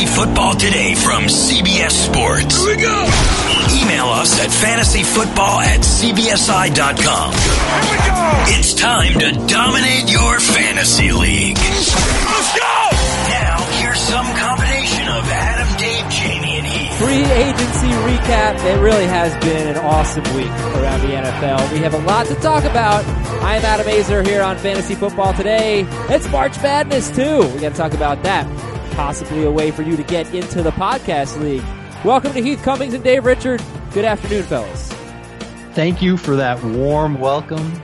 Fantasy Football Today from CBS Sports. Here we go. Email us at fantasyfootball at cbsi.com. Here we go. It's time to dominate your fantasy league. Let's go. Now, here's some combination of Adam, Dave, Jamie, and Heath. Free agency recap. It really has been an awesome week around the NFL. We have a lot to talk about. I am Adam Aizer here on Fantasy Football today. It's March Madness too. We got to talk about that. Possibly a way for you to get into the podcast league. Welcome to Heath Cummings and Dave Richard. Good afternoon, fellas. Thank you for that warm welcome.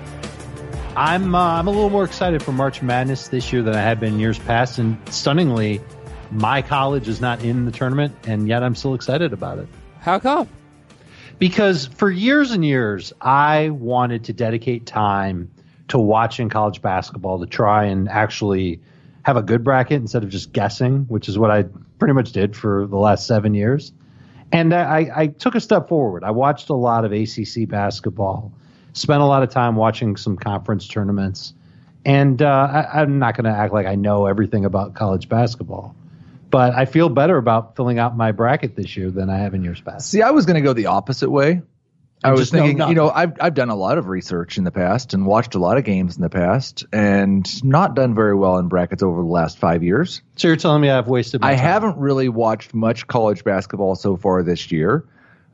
I'm uh, I'm a little more excited for March Madness this year than I had been years past, and stunningly, my college is not in the tournament, and yet I'm still excited about it. How come? Because for years and years, I wanted to dedicate time to watching college basketball to try and actually have a good bracket instead of just guessing, which is what I pretty much did for the last seven years. And I, I took a step forward. I watched a lot of ACC basketball, spent a lot of time watching some conference tournaments, and uh, I, I'm not going to act like I know everything about college basketball. But I feel better about filling out my bracket this year than I have in years past. See, I was going to go the opposite way. I was just know thinking, you know, I've I've done a lot of research in the past and watched a lot of games in the past, and not done very well in brackets over the last five years. So you're telling me I've wasted my I time. haven't really watched much college basketball so far this year.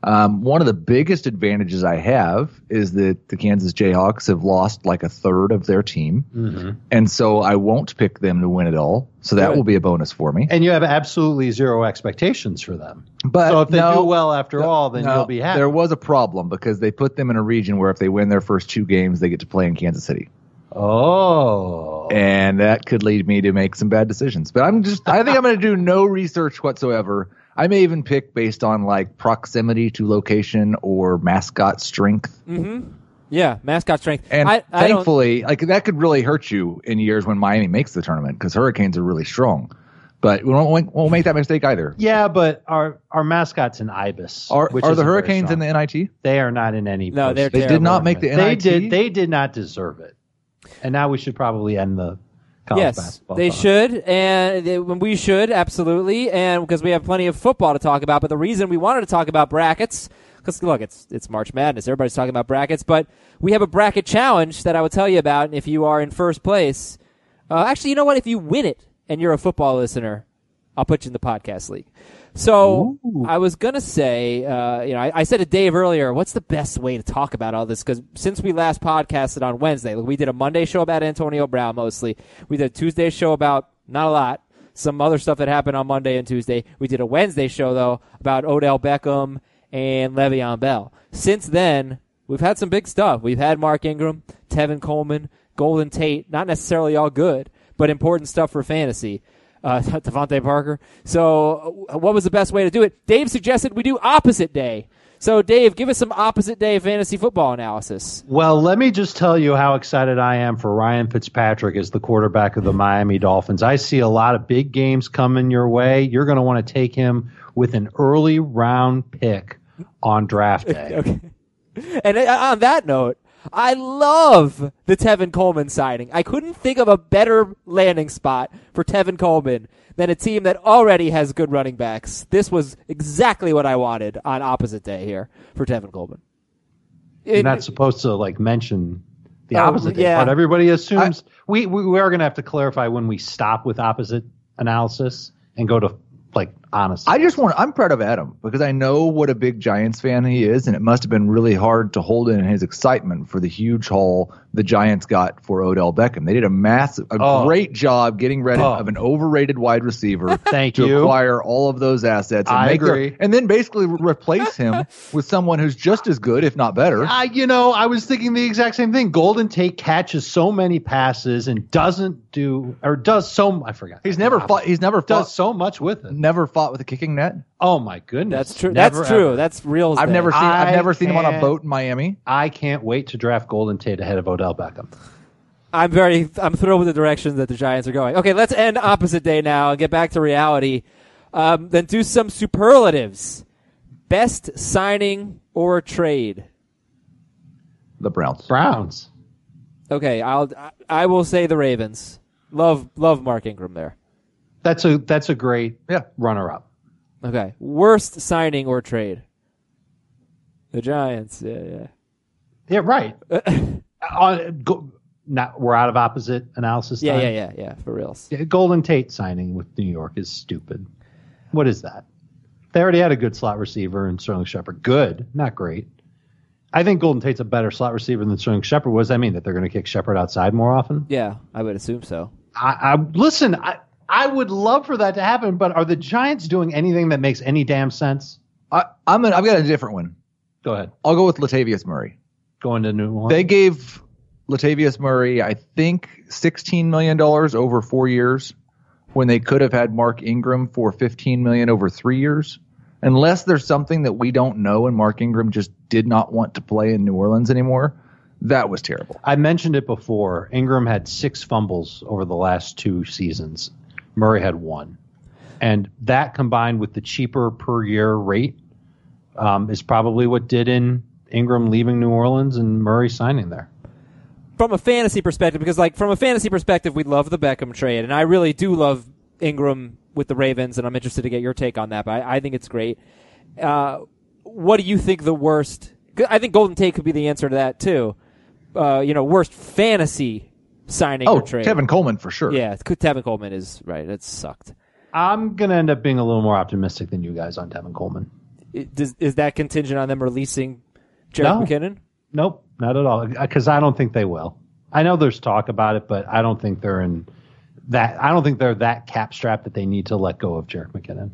Um, one of the biggest advantages I have is that the Kansas Jayhawks have lost like a third of their team, Mm-hmm. and so I won't pick them to win it all. So that Good. will be a bonus for me. And you have absolutely zero expectations for them. But so if they no, do well after all, then no, you'll be happy. There was a problem because they put them in a region where if they win their first two games, they get to play in Kansas City. oh. And that could lead me to make some bad decisions. But I'm just, I think I'm going to do no research whatsoever. I may even pick based on like proximity to location or mascot strength. Mm-hmm. Yeah, mascot strength. And I, I thankfully, like that could really hurt you in years when Miami makes the tournament because Hurricanes are really strong. But we won't, won't make that mistake either. Yeah, but our our mascot's an ibis. Are, which are the Hurricanes in the NIT? They are not in any. No, they're They did not make the NIT. They did. They did not deserve it. And now we should probably end the college yes, basketball. they should, and they, we should absolutely, and because we have plenty of football to talk about. But the reason we wanted to talk about brackets, because look, it's it's March Madness, everybody's talking about brackets, but we have a bracket challenge that I will tell you about. And if you are in first place, uh, actually, you know what? If you win it and you're a football listener, I'll put you in the podcast league. So I was gonna say, uh, you know, I, I said to Dave earlier, what's the best way to talk about all this? Because since we last podcasted on Wednesday, we did a Monday show about Antonio Brown mostly. We did a Tuesday show about not a lot, some other stuff that happened on Monday and Tuesday. We did a Wednesday show though about Odell Beckham and Le'Veon Bell. Since then, we've had some big stuff. We've had Mark Ingram, Tevin Coleman, Golden Tate, not necessarily all good, but important stuff for fantasy uh, DeVante Parker. So, uh, what was the best way to do it? Dave suggested we do opposite day. So, Dave, give us some opposite day fantasy football analysis. Well, let me just tell you how excited I am for Ryan Fitzpatrick as the quarterback of the Miami Dolphins. I see a lot of big games coming your way. You're going to want to take him with an early round pick on draft day. Okay. And uh, on that note, I love the Tevin Coleman signing. I couldn't think of a better landing spot for Tevin Coleman than a team that already has good running backs. This was exactly what I wanted on opposite day here for Tevin Coleman. You're not supposed to like mention the Oh, opposite, yeah. but everybody assumes we, we we are going to have to clarify when we stop with opposite analysis and go to like honest. I just want. I'm proud of Adam because I know what a big Giants fan he is, and it must have been really hard to hold in his excitement for the huge haul the Giants got for Odell Beckham. They did a massive, a Oh. great job getting rid Oh. of an overrated wide receiver. Thank to you. acquire all of those assets. And I their- agree. and then basically replace him with someone who's just as good, if not better. I, you know, I was thinking the exact same thing. Golden Tate catches so many passes and doesn't do or does so. I forgot. He's never fought. He's never does fought. so much with it. Never fought with a kicking net. Oh my goodness, That's true. Never, That's true. ever. That's real. I've day. never seen. I've never seen him on a boat in Miami. I can't wait to draft Golden Tate ahead of Odell Beckham. I'm very I'm thrilled with the direction that the Giants are going. Okay, let's end opposite day now and get back to reality. Um, then do some superlatives. Best signing or trade. The Browns. Browns. Okay, I'll I- I will say the Ravens. Love love Mark Ingram there. That's a that's a great Yeah. runner up. Okay. Worst signing or trade? The Giants. Yeah, yeah. Yeah, right. uh, go, not we're out of opposite analysis. Yeah, time. yeah, yeah, yeah. For reals. Yeah, Golden Tate signing with New York is stupid. What is that? They already had a good slot receiver in Sterling Shepard. Good, not great. I think Golden Tate's a better slot receiver than Sterling Shepard. What does that mean? That they're going to kick Shepard outside more often? Yeah, I would assume so. I, I listen. I I would love for that to happen, but are the Giants doing anything that makes any damn sense? I, I'm an, I've got a different one. Go ahead. I'll go with Latavius Murray. Going to New Orleans. They gave Latavius Murray, I think, $16 million over four years when they could have had Mark Ingram for 15 million over three years. Unless there's something that we don't know and Mark Ingram just did not want to play in New Orleans anymore, that was terrible. I mentioned it before. Ingram had six fumbles over the last two seasons. Murray had one. And that combined with the cheaper per year rate um, is probably what did in Ingram leaving New Orleans and Murray signing there. From a fantasy perspective, because like from a fantasy perspective, we love the Beckham trade, and I really do love Ingram with the Ravens, and I'm interested to get your take on that. But I, I think it's great. Uh, what do you think the worst? I think Golden Tate could be the answer to that too. Uh, you know, worst fantasy signing Oh, or trade. Kevin Coleman for sure. Yeah, Tevin Coleman is right. It sucked. I'm going to end up being a little more optimistic than you guys on Devin Coleman. It- does, is that contingent on them releasing Jerick No. McKinnon? Nope, not at all. Because I don't think they will. I know there's talk about it, but I don't think they're in that. I don't think they're that cap strapped that they need to let go of Jerick McKinnon.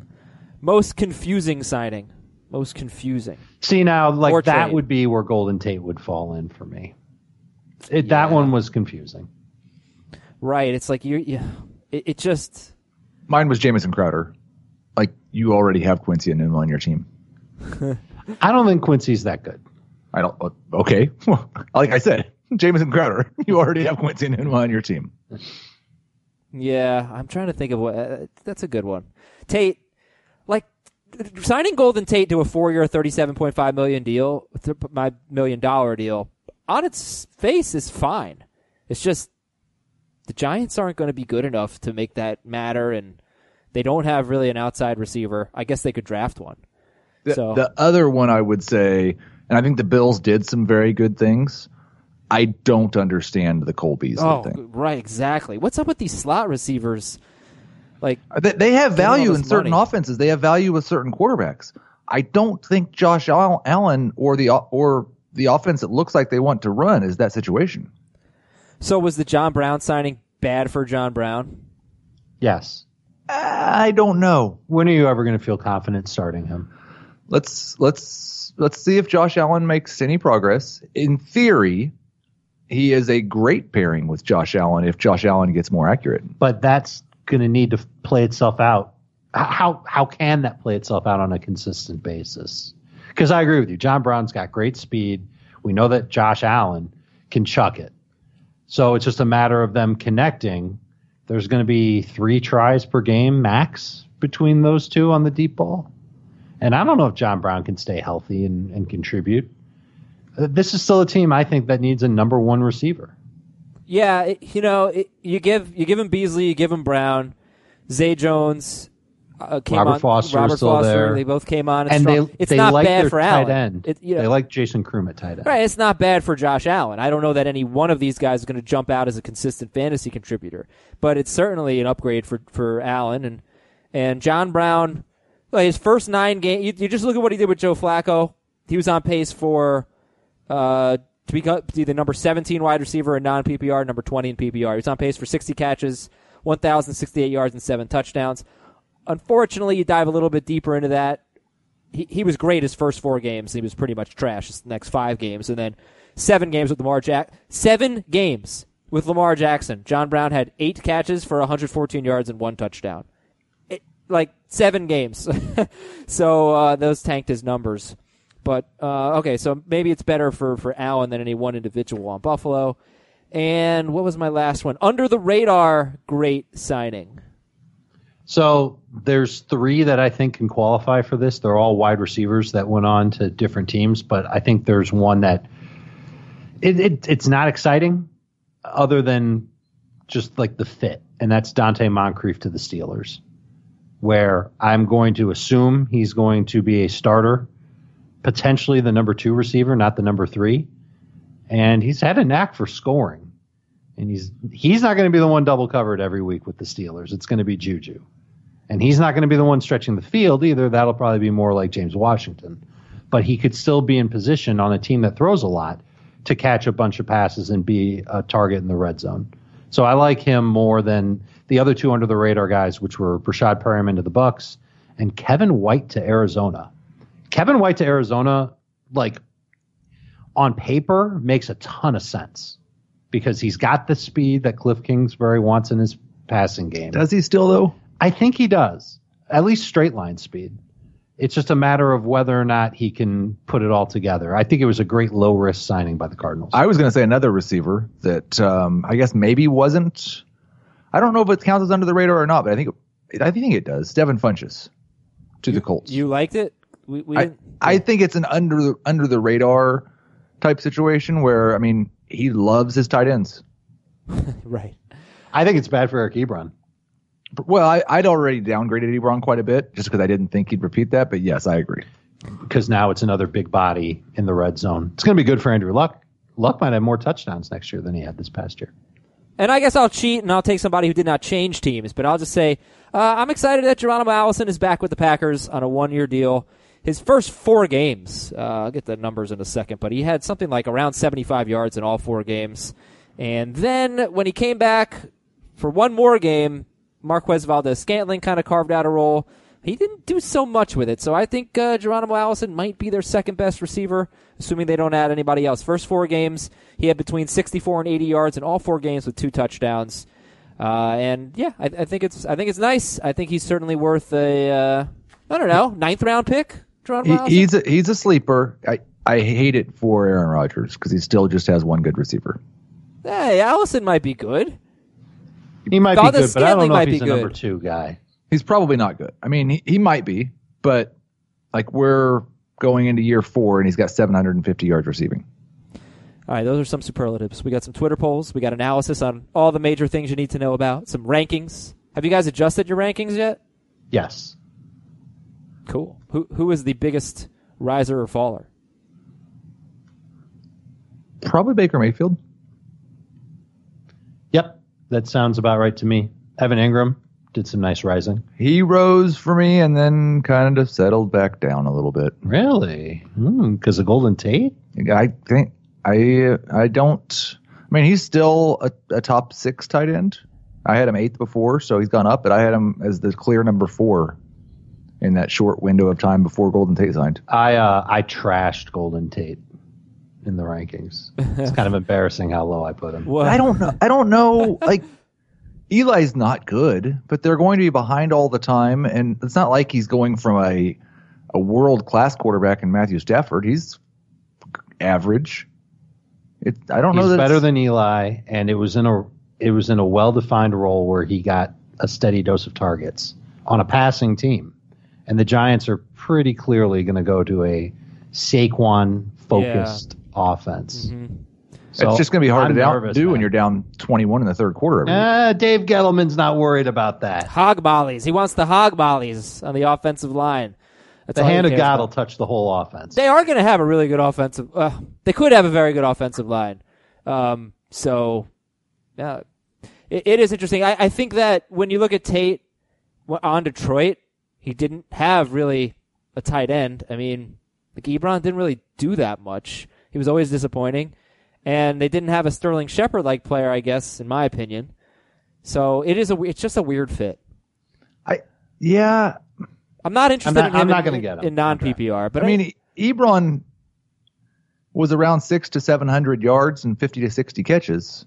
Most confusing signing. Most confusing. See now, Or like that trade. would be where Golden Tate would fall in for me. It, That one was confusing. Right. It's like you. Yeah. It, it just. Mine was Jamison Crowder. Like, you already have Quincy Enunwa on your team. I don't think Quincy's that good. I don't. uh, Okay. like I said, Jamison Crowder. You already have Quincy Enunwa on your team. Yeah, I'm trying to think of what. Uh, that's a good one. Tate, like signing Golden Tate to a four-year, thirty-seven point five million deal, th- my million dollar deal, on its face is fine. It's just the Giants aren't going to be good enough to make that matter, and they don't have really an outside receiver. I guess they could draft one. The, So- the other one I would say, and I think the Bills did some very good things. I don't understand the Cole Beasley Oh, thing. right, exactly. What's up with these slot receivers? Like, uh, They, they have value in certain money. offenses. They have value with certain quarterbacks. I don't think Josh Allen or the or the offense that looks like they want to run is that situation. So was the John Brown signing bad for John Brown? Yes. Uh, I don't know. When are you ever going to feel confident starting him? Let's let's let's see if Josh Allen makes any progress. In theory, he is a great pairing with Josh Allen if Josh Allen gets more accurate. But that's going to need to play itself out. How how can that play itself out on a consistent basis? Because I agree with you. John Brown's got great speed. We know that Josh Allen can chuck it. So it's just a matter of them connecting. There's going to be three tries per game max between those two on the deep ball. And I don't know if John Brown can stay healthy and, and contribute. Uh, This is still a team I think that needs a number one receiver. Yeah, you know, you give you give him Beasley, you give him Brown, Zay Jones. Uh, came Robert on, Foster Robert still Foster, there. They both came on. and strong. they it's they not like bad their for tight Allen. end. It, you know, They like Jason Croom at tight end. right. It's not bad for Josh Allen. I don't know that any one of these guys is going to jump out as a consistent fantasy contributor, but it's certainly an upgrade for for Allen and and John Brown. Like his first nine games, you, you just look at what he did with Joe Flacco. He was on pace for uh, to become to be the number 17 wide receiver in non PPR, number 20 in PPR. He was on pace for 60 catches, 1,068 yards, and seven touchdowns. Unfortunately, you dive a little bit deeper into that. He, he was great his first four games. He was pretty much trash his next five games, and then seven games with Lamar Jack. Seven games with Lamar Jackson. John Brown had eight catches for 114 yards and one touchdown. It, like seven games, so uh, those tanked his numbers. But uh, okay, so maybe it's better for for Allen than any one individual on Buffalo. And what was my last one? Under the radar, great signing. So there's three that I think can qualify for this. They're all wide receivers that went on to different teams, but I think there's one that it, it it's not exciting, other than just like the fit, and that's Donte Moncrief to the Steelers. where I'm going to assume he's going to be a starter, potentially the number two receiver, not the number three. And he's had a knack for scoring. And he's he's not going to be the one double covered every week with the Steelers. It's going to be Juju. And he's not going to be the one stretching the field either. That'll probably be more like James Washington. But he could still be in position on a team that throws a lot to catch a bunch of passes and be a target in the red zone. So I like him more than the other two under the radar guys, which were Breshad Perriman to the Bucs and Kevin White to Arizona. Kevin White to Arizona, like on paper, makes a ton of sense because he's got the speed that Cliff Kingsbury wants in his passing game. Does he still though? I think he does. At least straight line speed. It's just a matter of whether or not he can put it all together. I think it was a great low risk signing by the Cardinals. I was going to say another receiver that um, I guess maybe wasn't. I don't know if it counts as under the radar or not, but I think I think it does. Devin Funchess to the Colts. You liked it? We, we I, didn't- I think it's an under under the radar type situation where I mean he loves his tight ends. right. I think it's bad for Eric Ebron. Well, I, I'd already downgraded Ebron quite a bit just because I didn't think he'd repeat that. But yes, I agree. because now it's another big body in the red zone. It's going to be good for Andrew Luck. Luck might have more touchdowns next year than he had this past year. And I guess I'll cheat and I'll take somebody who did not change teams, but I'll just say uh, I'm excited that Geronimo Allison is back with the Packers on a one year deal. His first four games, uh, I'll get the numbers in a second, but he had something like around 75 yards in all four games. And then when he came back for one more game, Marquez Valdes Scantling kind of carved out a role. He didn't do so much with it, so I think uh, Geronimo Allison might be their second best receiver, assuming they don't add anybody else. First four games, he had between 64 and 80 yards in all four games with two touchdowns. Uh, and yeah, I, I think it's I think it's nice. I think he's certainly worth a uh, I don't know ninth round pick. Geronimo He, he's a, he's a sleeper. I I hate it for Aaron Rodgers because he still just has one good receiver. hey, Allison might be good. He might Valdes be good, but I don't know if he's a number two guy. He's probably not good. I mean, he, he might be, but like we're going into year four and he's got 750 yards receiving. All right, those are some superlatives. We got some Twitter polls. We got analysis on all the major things you need to know about. Some rankings. Have you guys adjusted your rankings yet? Yes. Cool. Who who is the biggest riser or faller? Probably Baker Mayfield. That sounds about right to me. Evan Engram did some nice rising. He rose for me and then kind of settled back down a little bit. Really? Because of Golden Tate? I think I I don't. I mean, he's still a, a top six tight end. I had him eighth before, so he's gone up, but I had him as the clear number four in that short window of time before Golden Tate signed. I uh, I trashed Golden Tate in the rankings. It's kind of embarrassing how low I put him. Well, I don't know. I don't know. Like Eli's not good, but they're going to be behind all the time, and it's not like he's going from a a world class quarterback in Matthew Stafford. He's average. It, I don't know. He's better than Eli, and it was in a it was in a well defined role where he got a steady dose of targets on a passing team, and the Giants are pretty clearly going to go to a Saquon focused offense. So it's just going to be hard I'm to nervous, do man. when you're down 21 in the third quarter. every week. Ah, Dave Gettleman's not worried about that. hog mollies. He wants the hog mollies on the offensive line. That's The he hand of cares God about. will touch the whole offense. They are going to have a really good offensive. Uh, they could have a very good offensive line. Um, so, yeah, it, it is interesting. I, I think that when you look at Tate on Detroit, he didn't have really a tight end. I mean, like Ebron didn't really do that much. He was always disappointing, and they didn't have a Sterling Shepard like player, I guess, in my opinion. So it is a. It's just a weird fit. I yeah. I'm not interested not- in I'm not in- gonna get him. in non PPR, but I mean, Ebron was around six to 700 yards and 50 to 60 catches.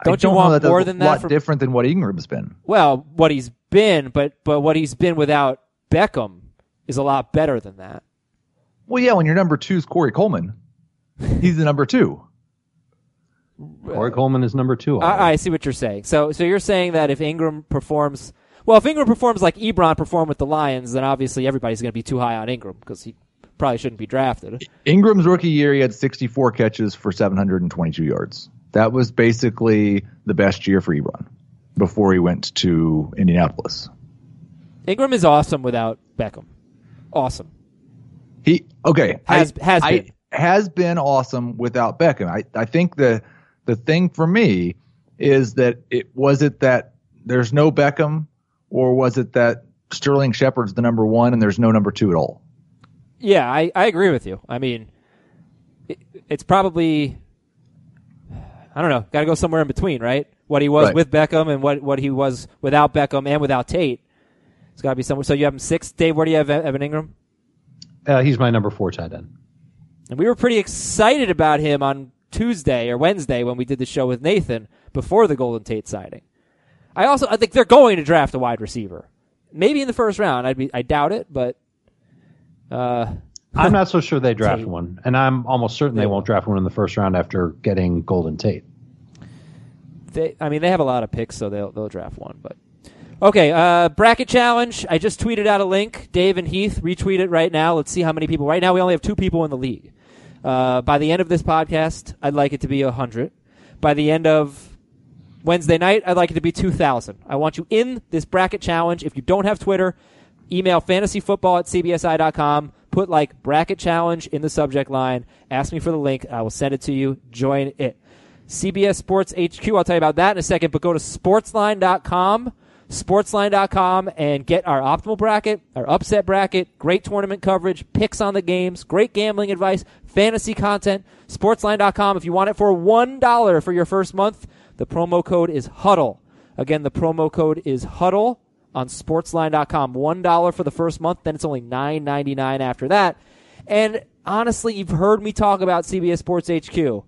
I Don't you want that more a than that lot for- different than what Engram's been. Well, what he's been, but but what he's been without Beckham is a lot better than that. Well, yeah, when your number two is Corey Coleman, he's the number two. Corey Coleman is number two. I, I see what you're saying. So so you're saying that if Engram performs well, if Engram performs like Ebron performed with the Lions, then obviously everybody's going to be too high on Engram because he probably shouldn't be drafted. Engram's rookie year, he had 64 catches for 722 yards. That was basically the best year for Ebron before he went to Indianapolis. Engram is awesome without Beckham. Awesome. He okay Has- I, has I- been. has been awesome without Beckham. I I think the the thing for me is that it was it that there's no Beckham or was it that Sterling Shepard's the number one and there's no number two at all. Yeah, I, I agree with you. I mean, it, it's probably I don't know. Got to go somewhere in between, right? What he was Right. with Beckham and what what he was without Beckham and without Tate. It's got to be somewhere. So you have him six. Dave, where do you have Evan Engram? Uh, he's my number four tight end. And we were pretty excited about him on Tuesday or Wednesday when we did the show with Nathan before the Golden Tate signing. I also I think they're going to draft a wide receiver, maybe in the first round. I'd be I doubt it, but uh, I'm not so sure they draft one, and I'm almost certain they won't draft one in the first round after getting Golden Tate. they I mean they have a lot of picks, so they'll they'll draft one. But okay, uh, bracket challenge. I just tweeted out a link. Dave and Heath retweet it right now. Let's see how many people. Right now we only have two people in the league. Uh, by the end of this podcast, I'd like it to be hundred. By the end of Wednesday night, I'd like it to be 2,000. I want you in this bracket challenge. If you don't have Twitter, email fantasyfootball at cbsi.com. Put like bracket challenge in the subject line. Ask me for the link. I will send it to you. Join it. CBS Sports HQ. I'll tell you about that in a second, but go to sportsline.com, sportsline.com, and get our optimal bracket, our upset bracket, great tournament coverage, picks on the games, great gambling advice, fantasy content. Sportsline.com. If you want it for $1 for your first month, the promo code is HUDDLE. Again, the promo code is HUDDLE on sportsline.com. $1 for the first month, then it's only $9.99 after that. And honestly, you've heard me talk about CBS Sports HQ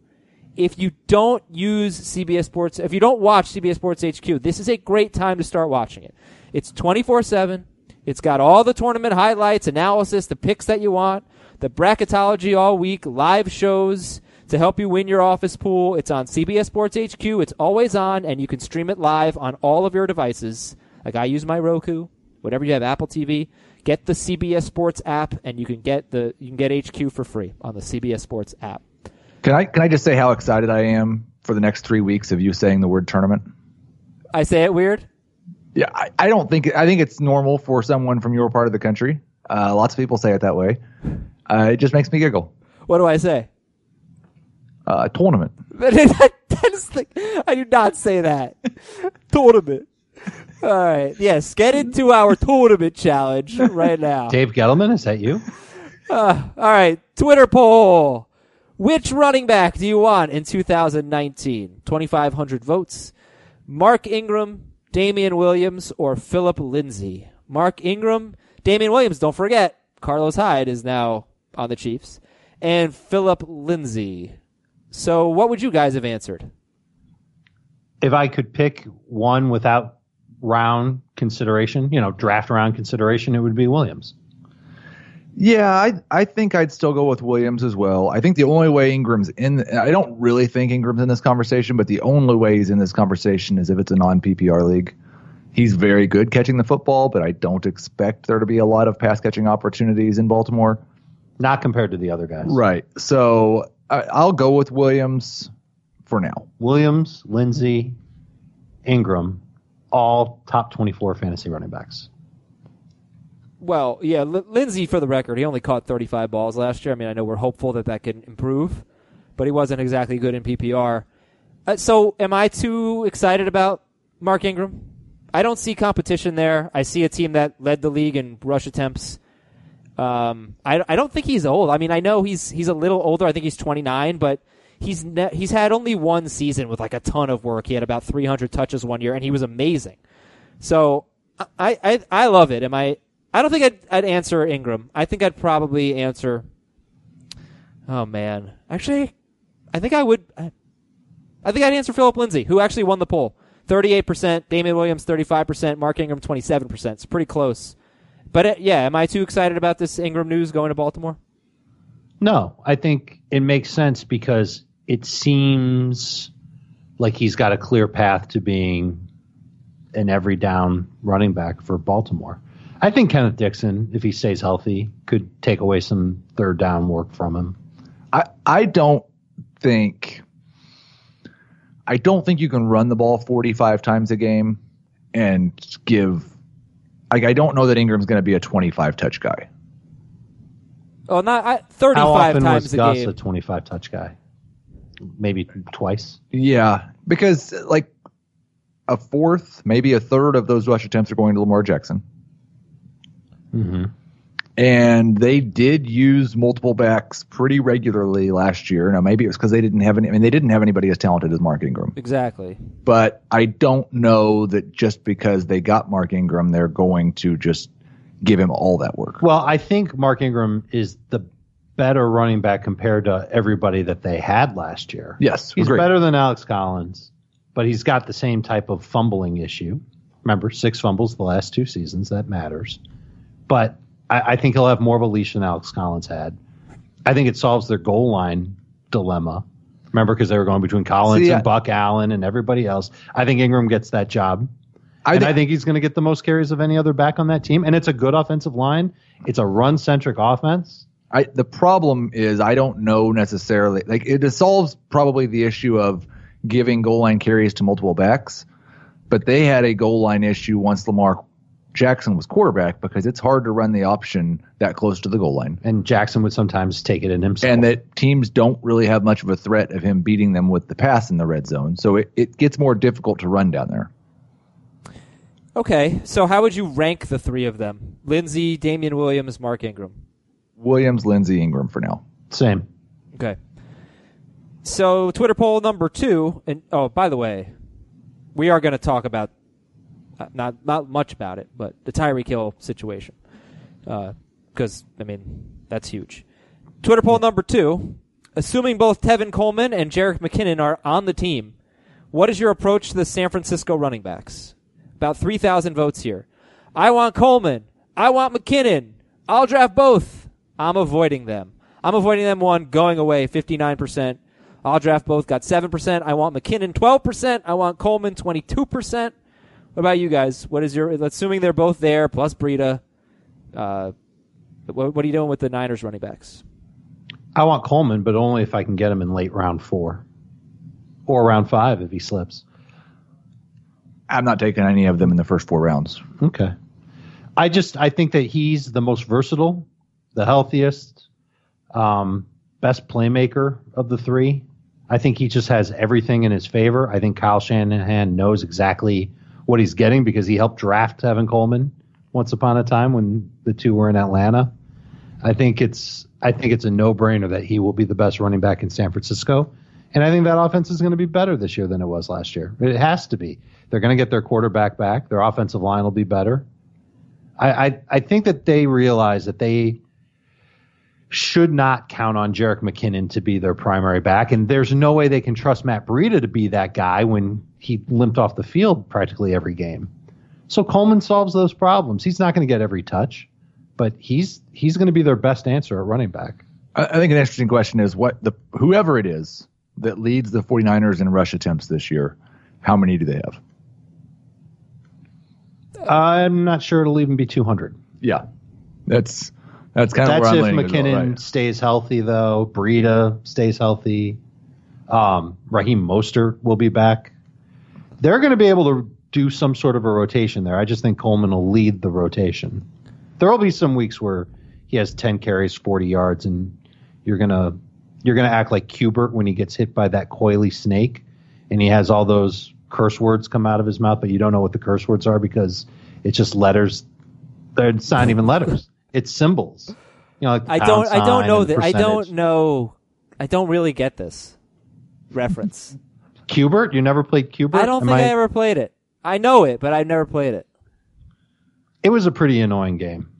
if you don't use CBS Sports, if you don't watch CBS Sports HQ, this is a great time to start watching it. It's 24 7. It's got all the tournament highlights, analysis, the picks that you want, the bracketology all week, live shows to help you win your office pool. It's on CBS Sports HQ. It's always on, and you can stream it live on all of your devices. Like I use my Roku, whatever you have, Apple TV. Get the CBS Sports app, and you can get the you can get HQ for free on the CBS Sports app. Can I can I just say how excited I am for the next three weeks of you saying the word tournament? I say it weird. Yeah, I, I don't think I think it's normal for someone from your part of the country. Uh, lots of people say it that way. Uh, it just makes me giggle. What do I say? Uh, tournament. that is the, I do not say that. tournament. All right. Yes. Get into our tournament challenge right now. Dave Gettleman, is that you? All right. Twitter poll. Which running back do you want in 2019? 2,500 votes. Mark Ingram, Damien Williams, or Philip Lindsay? Mark Ingram, Damien Williams, don't forget, Carlos Hyde is now on the Chiefs, and Philip Lindsay. So what would you guys have answered? If I could pick one without round consideration, you know, draft round consideration, it would be Williams. Yeah, I I think I'd still go with Williams as well. I think the only way Ingram's in, I don't really think Ingram's in this conversation, but the only way he's in this conversation is if it's a non PPR league. He's very good catching the football, but I don't expect there to be a lot of pass catching opportunities in Baltimore. Not compared to the other guys. Right. So I, I'll go with Williams for now. Williams, Lindsay, Ingram, all top 24 fantasy running backs. Well, yeah, L- Lindsay, for the record, he only caught 35 balls last year. I mean, I know we're hopeful that that can improve, but he wasn't exactly good in PPR. Uh, so, am I too excited about Mark Ingram? I don't see competition there. I see a team that led the league in rush attempts. Um, I, I don't think he's old. I mean, I know he's he's a little older. I think he's 29, but he's ne- he's had only one season with like a ton of work. He had about 300 touches one year, and he was amazing. So I I, I love it. Am I? I don't think I'd, I'd answer Ingram. I think I'd probably answer. Oh man, actually, I think I would. I, I think I'd answer Philip Lindsay, who actually won the poll. Thirty-eight percent, Damien Williams thirty-five percent, Mark Ingram twenty-seven percent. It's pretty close. But uh, yeah, am I too excited about this Ingram news going to Baltimore? No, I think it makes sense because it seems like he's got a clear path to being an every down running back for Baltimore. I think Kenneth Dixon, if he stays healthy, could take away some third down work from him. I I don't think I don't think you can run the ball 45 times a game and give like I don't know that Ingram's going to be a 25 touch guy. Oh, not I, How 35 often times was a Gus game. a 25 touch guy? Maybe twice. Yeah, because like a fourth, maybe a third of those rush attempts are going to Lamar Jackson. Mm-hmm. And they did use multiple backs pretty regularly last year. Now maybe it was because they didn't have any. I mean, they didn't have anybody as talented as Mark Ingram. exactly. But I don't know that just because they got Mark Ingram, they're going to just give him all that work. Well, I think Mark Ingram is the better running back compared to everybody that they had last year. Yes, He's agreed. better than Alex Collins, but he's got the same type of fumbling issue. Remember, six fumbles the last two seasons. That matters. But I, I think he'll have more of a leash than Alex Collins had. I think it solves their goal line dilemma. Remember, because they were going between Collins See, I- and Buck Allen and everybody else. I think Ingram gets that job. I and think- I think he's going to get the most carries of any other back on that team. And it's a good offensive line. It's a run centric offense. I, the problem is I don't know necessarily like it solves probably the issue of giving goal line carries to multiple backs, but they had a goal line issue once Lamar Jackson was quarterback because it's hard to run the option that close to the goal line. And Jackson would sometimes take it in himself. And that teams don't really have much of a threat of him beating them with the pass in the red zone. So it, it gets more difficult to run down there. Okay, so how would you rank the three of them? Lindsay, Damien Williams, Mark Ingram. Williams, Lindsay, Ingram for now. Same. Okay. So Twitter poll number two, and oh, by the way, we are going to talk about Uh, not not much about it, but the Tyreek Hill situation, uh, because I mean that's huge. Twitter poll number two: Assuming both Tevin Coleman and Jerick McKinnon are on the team, what is your approach to the San Francisco running backs? About three thousand votes here. I want Coleman. I want McKinnon. I'll draft both. I'm avoiding them. I'm avoiding them one going away 59%. I'll draft both got 7%. I want McKinnon 12%. I want Coleman 22%. What about you guys? What is your assuming they're both there plus Breida uh what, what are you doing with the Niners running backs? I want Coleman, but only if I can get him in late round four or round five if he slips. I'm not taking any of them in the first four rounds. Okay. I just I think that he's the most versatile, the healthiest, um, best playmaker of the three. I think he just has everything in his favor. I think Kyle Shanahan knows exactly what he's getting because he helped draft Tevin Coleman once upon a time when the two were in Atlanta. I think it's I think it's a no brainer that he will be the best running back in San Francisco. And I think that offense is going to be better this year than it was last year. It has to be. They're going to get their quarterback back. Their offensive line will be better. I, I, I think that they realize that they should not count on Jerick McKinnon to be their primary back. And there's no way they can trust Matt Breida to be that guy when he limped off the field practically every game. So Coleman solves those problems. He's not going to get every touch, but he's he's going to be their best answer at running back. I, I think an interesting question is what the whoever it is that leads the 49ers in rush attempts this year, how many do they have? I'm not sure it'll even be 200. Yeah, that's that's kind of where I'm if leaning as well, McKinnon right? stays healthy, though. Breida stays healthy. Um, Raheem Mostert will be back. They're going to be able to do some sort of a rotation there. I just think Coleman will lead the rotation. There will be some weeks where he has 10 carries, 40 yards, and you're gonna you're gonna act like Q*bert when he gets hit by that coily snake, and he has all those curse words come out of his mouth, but you don't know what the curse words are because it's just letters. They're it's not even letters. It's symbols. You know, like I don't I don't know that I don't know I don't really get this reference. Q*bert. You never played Q*bert. I don't Am think I ever played it. I know it, but I've never played it. It was a pretty annoying game,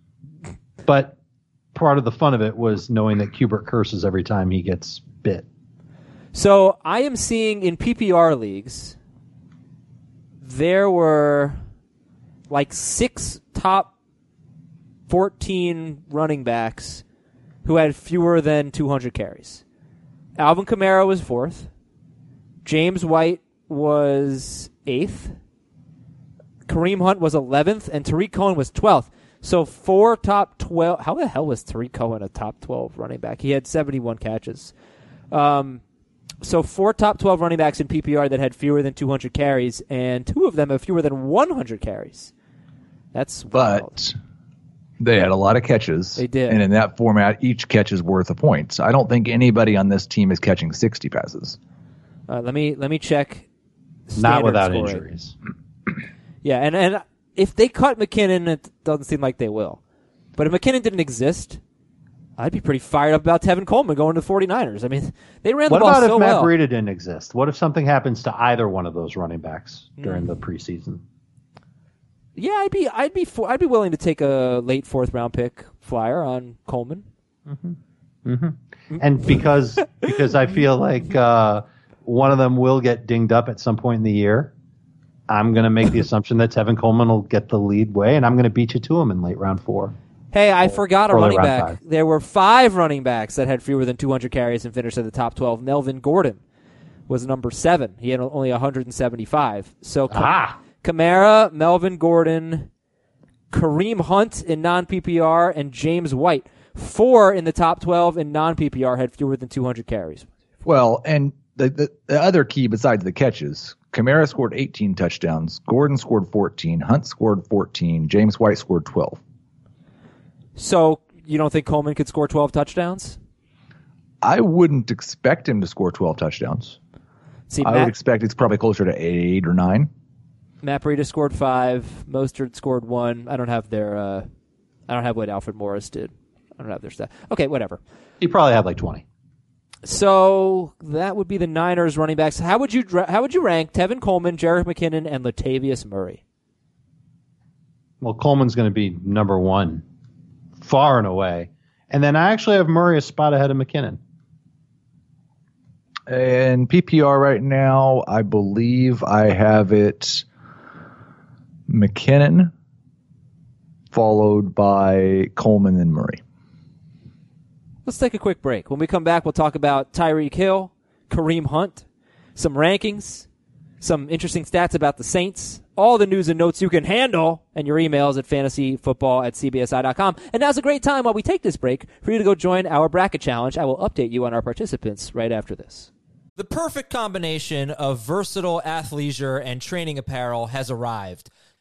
but part of the fun of it was knowing that Q*bert curses every time he gets bit. So I am seeing in PPR leagues, there were like six top 14 running backs who had fewer than 200 carries. Alvin Kamara was fourth. James White was eighth. Kareem Hunt was 11th, and Tarik Cohen was 12th. So four top 12. How the hell was Tarik Cohen a top 12 running back? He had 71 catches. Um, so four top 12 running backs in PPR that had fewer than 200 carries, and two of them have fewer than 100 carries. That's wild. but they had a lot of catches. They did. And in that format, each catch is worth a point. So I don't think anybody on this team is catching 60 passes. Uh, let me let me check. Not without scoring. injuries. Yeah, and and if they cut McKinnon, it doesn't seem like they will. But if McKinnon didn't exist, I'd be pretty fired up about Tevin Coleman going to the 49ers. I mean, they ran What the ball about if Matt well. Breida didn't exist? What if something happens to either one of those running backs during Hmm. the preseason? Yeah, I'd be I'd be for, I'd be willing to take a late fourth round pick flyer on Coleman. And because because I feel like uh, one of them will get dinged up at some point in the year, I'm going to make the assumption that Tevin Coleman will get the lead way, and I'm going to beat you to him in late round four. Hey, I forgot a running back. five. There were five running backs that had fewer than 200 carries and finished in the top 12. Melvin Gordon was number seven. He had only 175. So Ah. Kamara, Melvin Gordon, Kareem Hunt in non PPR, and James White. Four in the top 12 in non PPR had fewer than 200 carries. Well, and the, the, the other key besides the catches, Kamara scored 18 touchdowns, Gordon scored 14, Hunt scored 14, James White scored 12. So you don't think Coleman could score 12 touchdowns? I wouldn't expect him to score 12 touchdowns. See, I would expect it's probably closer to eight or nine. Matt Breida scored five. Mostert scored one. I don't have their. Uh, I don't have what Alfred Morris did. I don't have their stat. Okay, whatever. He probably had like 20. So that would be the Niners running backs. How would you how would you rank Tevin Coleman, Jerick McKinnon, and Latavius Murray? Well, Coleman's going to be number one, far and away. And then I actually have Murray a spot ahead of McKinnon. And PPR right now, I believe I have it McKinnon, followed by Coleman and Murray. Let's take a quick break. When we come back, we'll talk about Tyreek Hill, Kareem Hunt, some rankings, some interesting stats about the Saints, all the news and notes you can handle, and your emails at fantasyfootball at cbsi.com. And now's a great time while we take this break for you to go join our bracket challenge. I will update you on our participants right after this. The perfect combination of versatile athleisure and training apparel has arrived.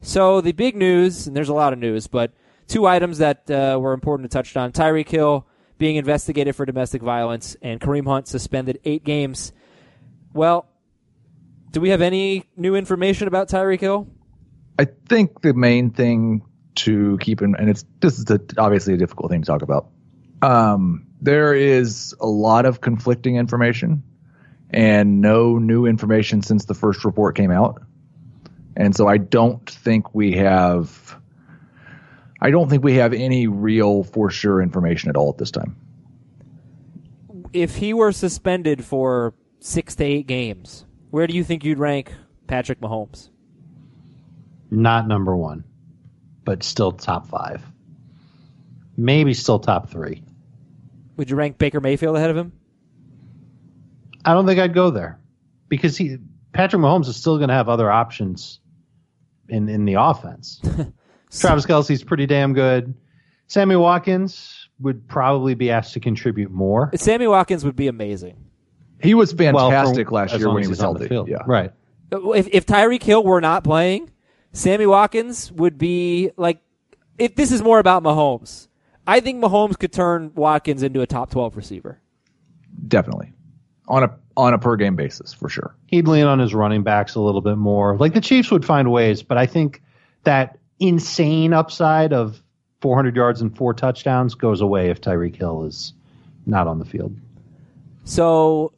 So the big news, and there's a lot of news, but two items that uh, were important to touch on: Tyreek Hill being investigated for domestic violence, and Kareem Hunt suspended eight games. Well, do we have any new information about Tyreek Hill? I think the main thing to keep in, and it's this is a, obviously a difficult thing to talk about. Um, there is a lot of conflicting information, and no new information since the first report came out. And so I don't think we have, I don't think we have any real for sure information at all at this time. If he were suspended for six to eight games, where do you think you'd rank Patrick Mahomes? Not number one, but still top five. Maybe still top three. Would you rank Baker Mayfield ahead of him? I don't think I'd go there because he Patrick Mahomes is still going to have other options in in the offense. Travis Kelce's pretty damn good. Sammy Watkins would probably be asked to contribute more. Sammy Watkins would be amazing. He was Well, for- fantastic last year when he was he's on the healthy. field. Yeah. Right. If if Tyreek Hill were not playing, Sammy Watkins would be like. If this is more about Mahomes, I think Mahomes could turn Watkins into a top twelve receiver. Definitely. On a on a per game basis for sure. He'd lean on his running backs a little bit more. Like the Chiefs would find ways, but I think that insane upside of 400 yards and four touchdowns goes away if Tyreek Hill is not on the field. So,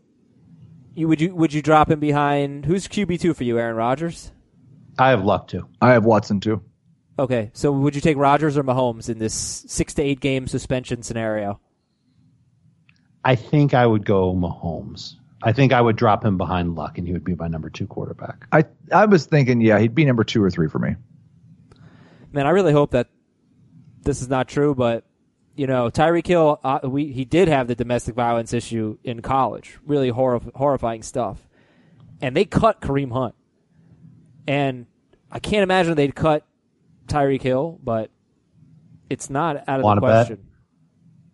you would you would you drop him behind who's QB two for you, Aaron Rodgers? I have luck too. I have Watson too. Okay, so would you take Rodgers or Mahomes in this six to eight game suspension scenario? I think I would go Mahomes. I think I would drop him behind Luck, and he would be my number two quarterback. I I was thinking, yeah, he'd be number two or three for me. Man, I really hope that this is not true, but you know, Tyreek Hill, uh, we he did have the domestic violence issue in college, really horrif- horrifying stuff, and they cut Kareem Hunt, and I can't imagine they'd cut Tyreek Hill, but it's not out of Wanna the bet? question.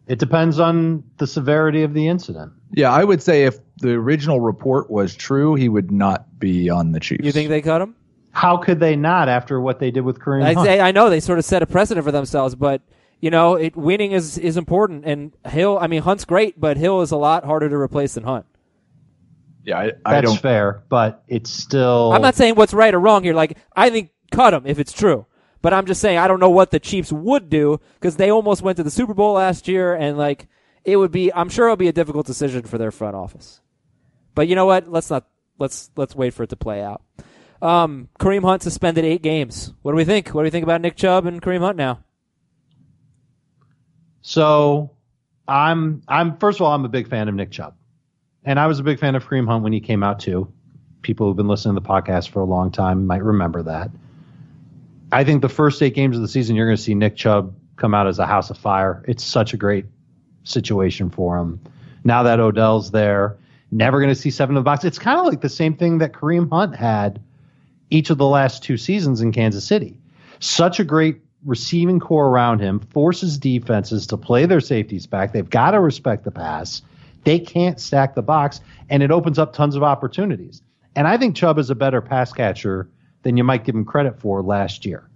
It depends on the severity of the incident. Yeah, I would say if the original report was true, he would not be on the Chiefs. You think they cut him? How could they not after what they did with Kareem I, Hunt? say- I know they sort of set a precedent for themselves, but you know, it, winning is is important. And Hill, I mean, Hunt's great, but Hill is a lot harder to replace than Hunt. Yeah, I, I That's don't. fair, but it's still. I'm not saying what's right or wrong here. Like, I think cut him if it's true. But I'm just saying I don't know what the Chiefs would do because they almost went to the Super Bowl last year, and like it would be. I'm sure it'll be a difficult decision for their front office. But you know what? Let's not. Let's let's wait for it to play out. Um, Kareem Hunt suspended eight games. What do we think? What do we think about Nick Chubb and Kareem Hunt now? So I'm I'm first of all I'm a big fan of Nick Chubb, and I was a big fan of Kareem Hunt when he came out too. People who've been listening to the podcast for a long time might remember that. I think the first eight games of the season, you're going to see Nick Chubb come out as a house of fire. It's such a great situation for him. Now that Odell's there, never going to see seven in the box. It's kind of like the same thing that Kareem Hunt had each of the last two seasons in Kansas City. Such a great receiving corps around him, forces defenses to play their safeties back. They've got to respect the pass. They can't stack the box, and it opens up tons of opportunities. And I think Chubb is a better pass catcher than you might give him credit for last year.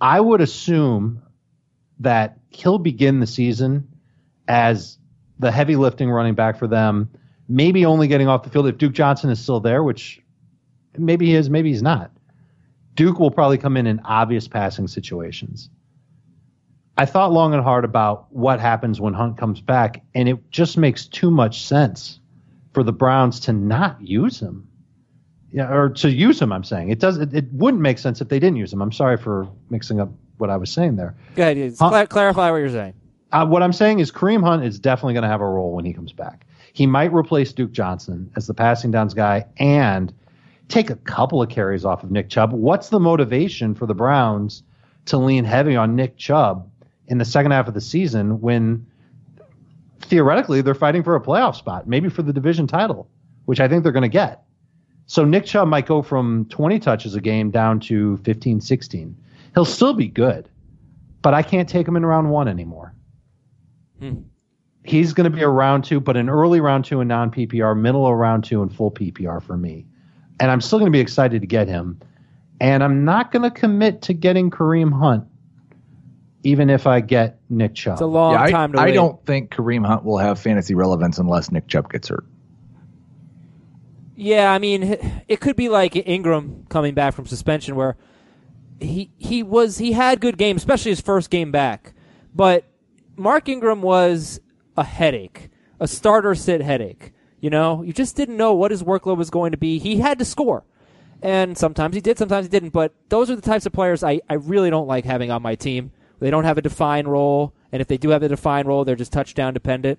I would assume that he'll begin the season as the heavy lifting running back for them, maybe only getting off the field if Duke Johnson is still there, which maybe he is, maybe he's not. Duke will probably come in in obvious passing situations. I thought long and hard about what happens when Hunt comes back, and it just makes too much sense for the Browns to not use him. Yeah, or to use him, I'm saying. It does it, it wouldn't make sense if they didn't use him. I'm sorry for mixing up what I was saying there. Go ahead. Hunt- cla- clarify what you're saying. Uh, what I'm saying is Kareem Hunt is definitely going to have a role when he comes back. He might replace Duke Johnson as the passing downs guy and take a couple of carries off of Nick Chubb. What's the motivation for the Browns to lean heavy on Nick Chubb in the second half of the season when theoretically they're fighting for a playoff spot, maybe for the division title, which I think they're going to get. So Nick Chubb might go from 20 touches a game down to 15, 16. He'll still be good, but I can't take him in round one anymore. Hmm. He's going to be a round two, but an early round two in non PPR, middle of round two in full PPR for me. And I'm still going to be excited to get him. And I'm not going to commit to getting Kareem Hunt, even if I get Nick Chubb. It's a long Yeah, I, time to I wait. don't think Kareem Hunt will have fantasy relevance unless Nick Chubb gets hurt. Yeah, I mean, it could be like Ingram coming back from suspension, where he he was he had good games, especially his first game back. But Mark Ingram was a headache, a starter sit headache. You know, you just didn't know what his workload was going to be. He had to score, and sometimes he did, sometimes he didn't. But those are the types of players I, I really don't like having on my team. They don't have a defined role, and if they do have a defined role, they're just touchdown dependent.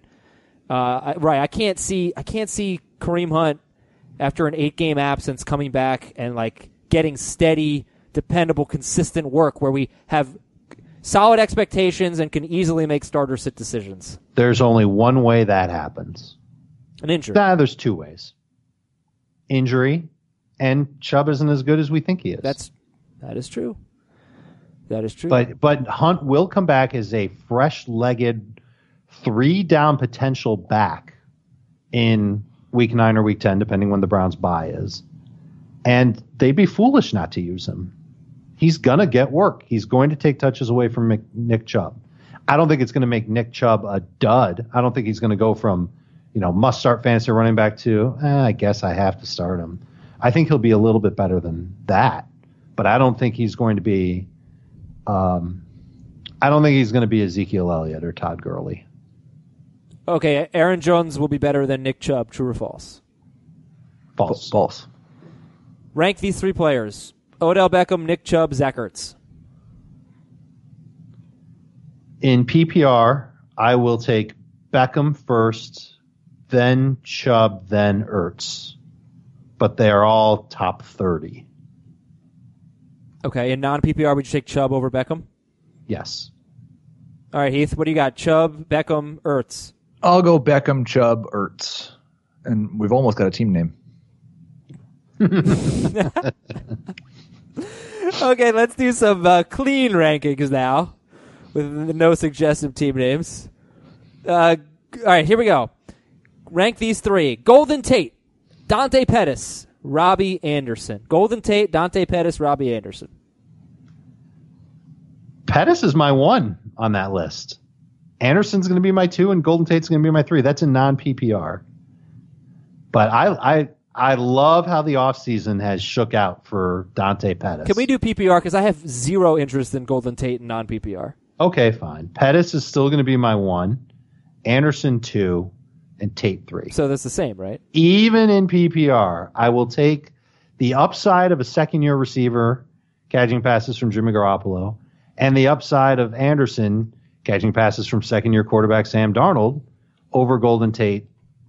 Uh, I, right, I can't see I can't see Kareem Hunt after an eight game absence coming back and like getting steady, dependable, consistent work where we have solid expectations and can easily make starter sit decisions. There's only one way that happens. An injury. Nah, there's two ways injury, and Chubb isn't as good as we think he is. That's that is true. That is true. But but Hunt will come back as a fresh-legged, three down potential back in week nine or week ten, depending when the Browns' bye is. And they'd be foolish not to use him. He's gonna get work. He's going to take touches away from Mick- Nick Chubb. I don't think it's going to make Nick Chubb a dud. I don't think he's going to go from, you know, must start fantasy running back to, eh, I guess I have to start him. I think he'll be a little bit better than that, but I don't think he's going to be um, I don't think he's going to be Ezekiel Elliott or Todd Gurley. Okay, Aaron Jones will be better than Nick Chubb. True or false? False. False. Rank these three players: Odell Beckham, Nick Chubb, Zach Ertz. In PPR, I will take Beckham first, then Chubb, then Ertz. But they are all top 30. Okay, in non PPR, would you take Chubb over Beckham? Yes. All right, Heath, what do you got? Chubb, Beckham, Ertz. I'll go Beckham, Chubb, Ertz, and we've almost got a team name. Okay, let's do some uh, clean rankings now with no suggestive team names. Uh, all right, here we go. Rank these three Golden Tate, Dante Pettis, Robbie Anderson. Golden Tate, Dante Pettis, Robbie Anderson. Pettis is my one on that list. Anderson's going to be my two, and Golden Tate's going to be my three. That's a non PPR. But I, I, I love how the offseason has shook out for Dante Pettis. Can we do PPR? Because I have zero interest in Golden Tate and non PPR. Okay, fine. Pettis is still going to be my one, Anderson two, and Tate three. So that's the same, right? Even in PPR, I will take the upside of a second year receiver catching passes from Jimmy Garoppolo and the upside of Anderson catching passes from second year quarterback Sam Darnold over Golden Tate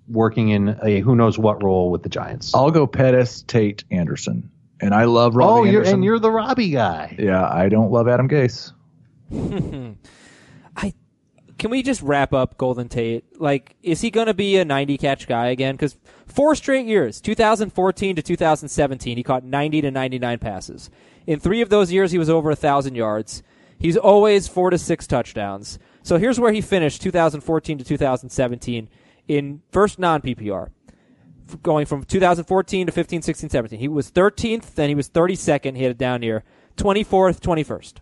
working in a who knows what role with the Giants. I'll go Pettis, Tate, Anderson, and I love Robbie oh, you're, Anderson. and you're the Robbie guy. yeah, I don't love Adam Gase. I can we just wrap up Golden Tate? Like, is he going to be a 90 catch guy again? Because four straight years, 2014 to 2017, he caught 90 to 99 passes. In three of those years, he was over a thousand yards. He's always four to six touchdowns. So here's where he finished 2014 to 2017 in first non PPR. Going from 2014 to 15, 16, 17. He was 13th, then he was 32nd. He had a down year. 24th, 21st.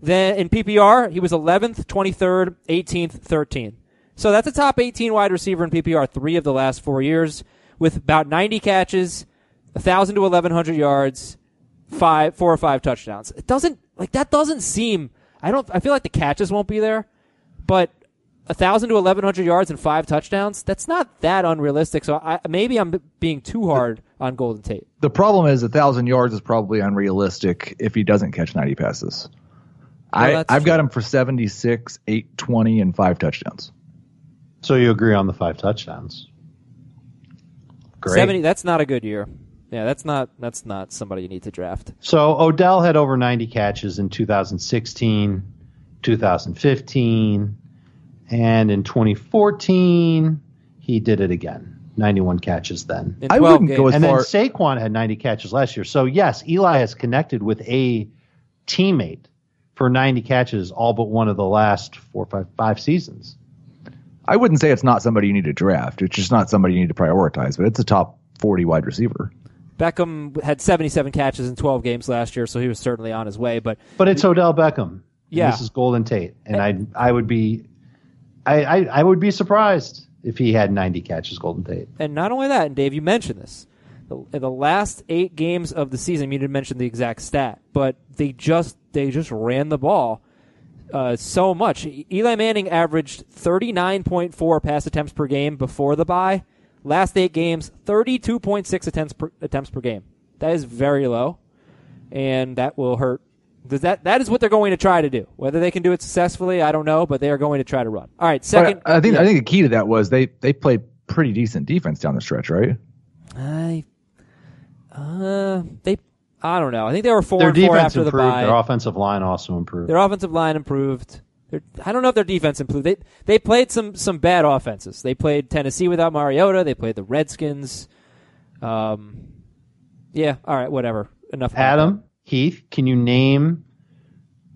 Then in PPR, he was 11th, 23rd, 18th, 13th. So that's a top 18 wide receiver in PPR three of the last four years with about 90 catches, 1,000 to 1,100 yards, five, four or five touchdowns. It doesn't, like, that doesn't seem, I don't, I feel like the catches won't be there, but 1,000 to 1,100 yards and five touchdowns, that's not that unrealistic. So I, maybe I'm being too hard on Golden Tate. The problem is a thousand yards is probably unrealistic if he doesn't catch 90 passes. I, I've true. got him for 76, 820, and five touchdowns. So you agree on the five touchdowns? Great. 70, that's not a good year. Yeah, that's not, that's not somebody you need to draft. So Odell had over 90 catches in 2016, 2015, and in 2014 he did it again. 91 catches then. I wouldn't games. go as And then far. Saquon had 90 catches last year. So yes, Eli has connected with a teammate for 90 catches all but one of the last four, five, five seasons. I wouldn't say it's not somebody you need to draft. It's just not somebody you need to prioritize, but it's a top 40 wide receiver. Beckham had 77 catches in 12 games last year, so he was certainly on his way. But But it's Odell Beckham. and Yeah. This is Golden Tate. And I I would be I, I, I would be surprised if he had 90 catches, Golden Tate. and not only that, and Dave, you mentioned this. The, in the last eight games of the season, you didn't mention the exact stat, but they just they just ran the ball uh, so much. Eli Manning averaged 39.4 pass attempts per game before the bye. Last eight games, 32.6 attempts per, attempts per game. That is very low, and that will hurt. Does that that is what they're going to try to do. Whether they can do it successfully, I don't know, but they are going to try to run. All right, second. But I think yeah. I think the key to that was they they played pretty decent defense down the stretch, right? I, uh, they, I don't know. I think they were four Their and four defense after the improved. bye. Their offensive line also improved. Their offensive line improved. Their, I don't know if their defense improved. They they played some some bad offenses. They played Tennessee without Mariota. They played the Redskins. Um, yeah. All right. Whatever. Enough. about Adam, Heath, can you name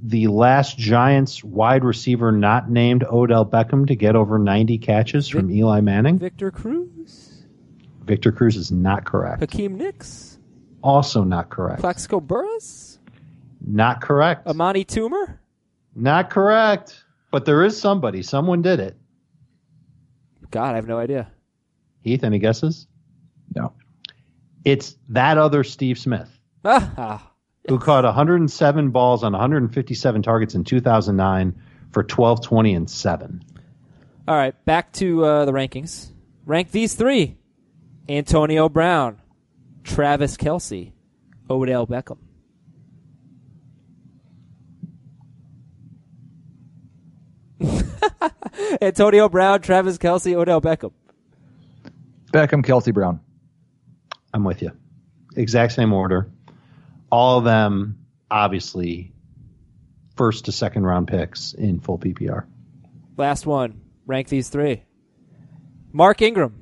the last Giants wide receiver not named Odell Beckham to get over 90 catches from Eli. Manning? Victor Cruz, Victor Cruz is not correct. Hakeem Nicks, Also not correct. Plaxico Burress, Not correct. Amani Toomer. Not correct. But there is somebody. Someone did it. God, I have no idea. Heath, any guesses? No. It's that other Steve Smith. Ah, who caught 107 balls on 157 targets in 2009 for 12, 20, and 7. All right, back to uh, the rankings. Rank these three Antonio Brown, Travis Kelce, Odell Beckham. Antonio Brown, Travis Kelce, Odell Beckham. Beckham, Kelce, Brown. I'm with you. Exact same order. All of them, obviously, first to second round picks in full PPR. Last one. Rank these three. Mark Ingram,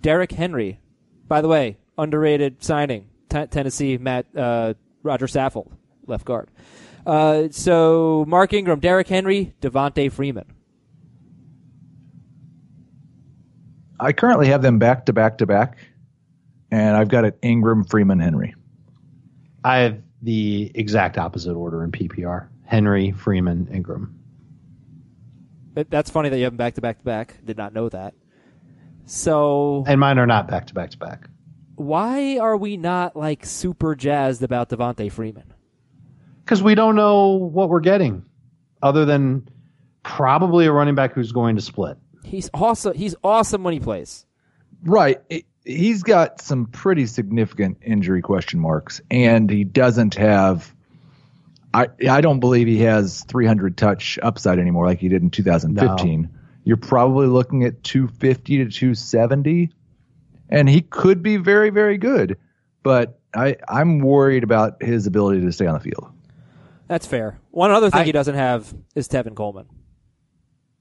Derrick Henry. By the way, underrated signing. T- Tennessee, Matt uh, Roger Saffold, left guard. Uh, so Mark Ingram, Derrick Henry, Devonta Freeman. I currently have them back to back to back, and I've got it Ingram, Freeman, Henry. I have the exact opposite order in PPR Henry, Freeman, Ingram. But That's funny that you have them back to back to back. Did not know that. So And mine are not back to back to back. why are we not like super jazzed about Devonta Freeman? Because we don't know what we're getting, other than probably a running back who's going to split. He's awesome. He's awesome when he plays. Right. It- he's got some pretty significant injury question marks, and he doesn't have. I I don't believe he has 300 touch upside anymore like he did in 2015. You're probably looking at 250 to 270, and he could be very very good, but I I'm worried about his ability to stay on the field. That's fair. One other thing I- he doesn't have is Tevin Coleman.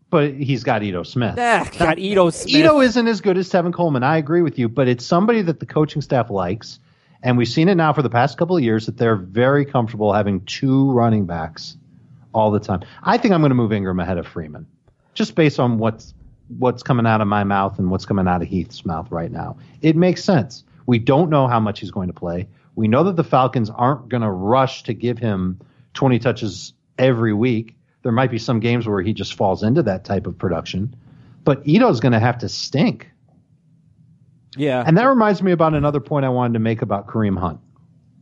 But he's got Ito Smith. Ah, got Ito Smith. Ito isn't as good as Tevin Coleman. I agree with you, but it's somebody that the coaching staff likes. And we've seen it now for the past couple of years that they're very comfortable having two running backs all the time. I think I'm going to move Ingram ahead of Freeman, just based on what's what's coming out of my mouth and what's coming out of Heath's mouth right now. It makes sense. We don't know how much he's going to play. We know that the Falcons aren't going to rush to give him 20 touches every week. There might be some games where he just falls into that type of production, but Ito's going to have to stink. Yeah. And that reminds me about another point I wanted to make about Kareem Hunt.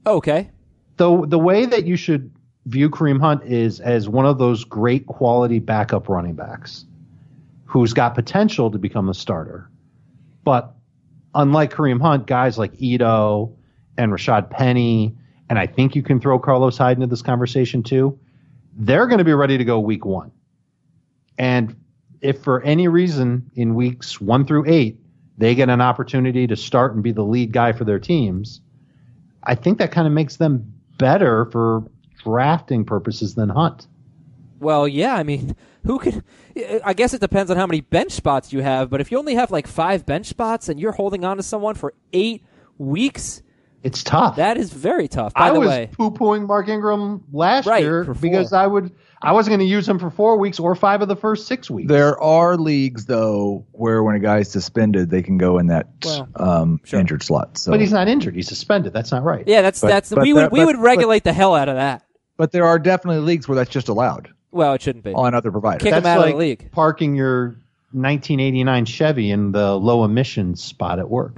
Oh, okay. The the way that you should view Kareem Hunt is as one of those great quality backup running backs who's got potential to become a starter. But unlike Kareem Hunt, guys like Ito and Rashad Penny, and I think you can throw Carlos Hyde into this conversation too, they're going to be ready to go week one. And if for any reason in weeks one through eight, they get an opportunity to start and be the lead guy for their teams, I think that kind of makes them better for drafting purposes than Hunt. Well, yeah. I mean, who could? I guess it depends on how many bench spots you have. But if you only have like five bench spots and you're holding on to someone for eight weeks, It's tough. that is very tough. By I the was way, poo pooing Mark Ingram last Right, year because I would I wasn't going to use him for four weeks or five of the first six weeks. There are leagues though where when a guy's suspended, they can go in that Well, um, sure. injured slot. So, but he's not injured. He's suspended. That's not right. yeah, that's But- that's but we would that- we but- would but- regulate the hell out of that. but there are definitely leagues where that's just allowed Well, it shouldn't be. on other providers. Kick 'em That's out of the league. parking your 1989 Chevy in the low emissions spot at work.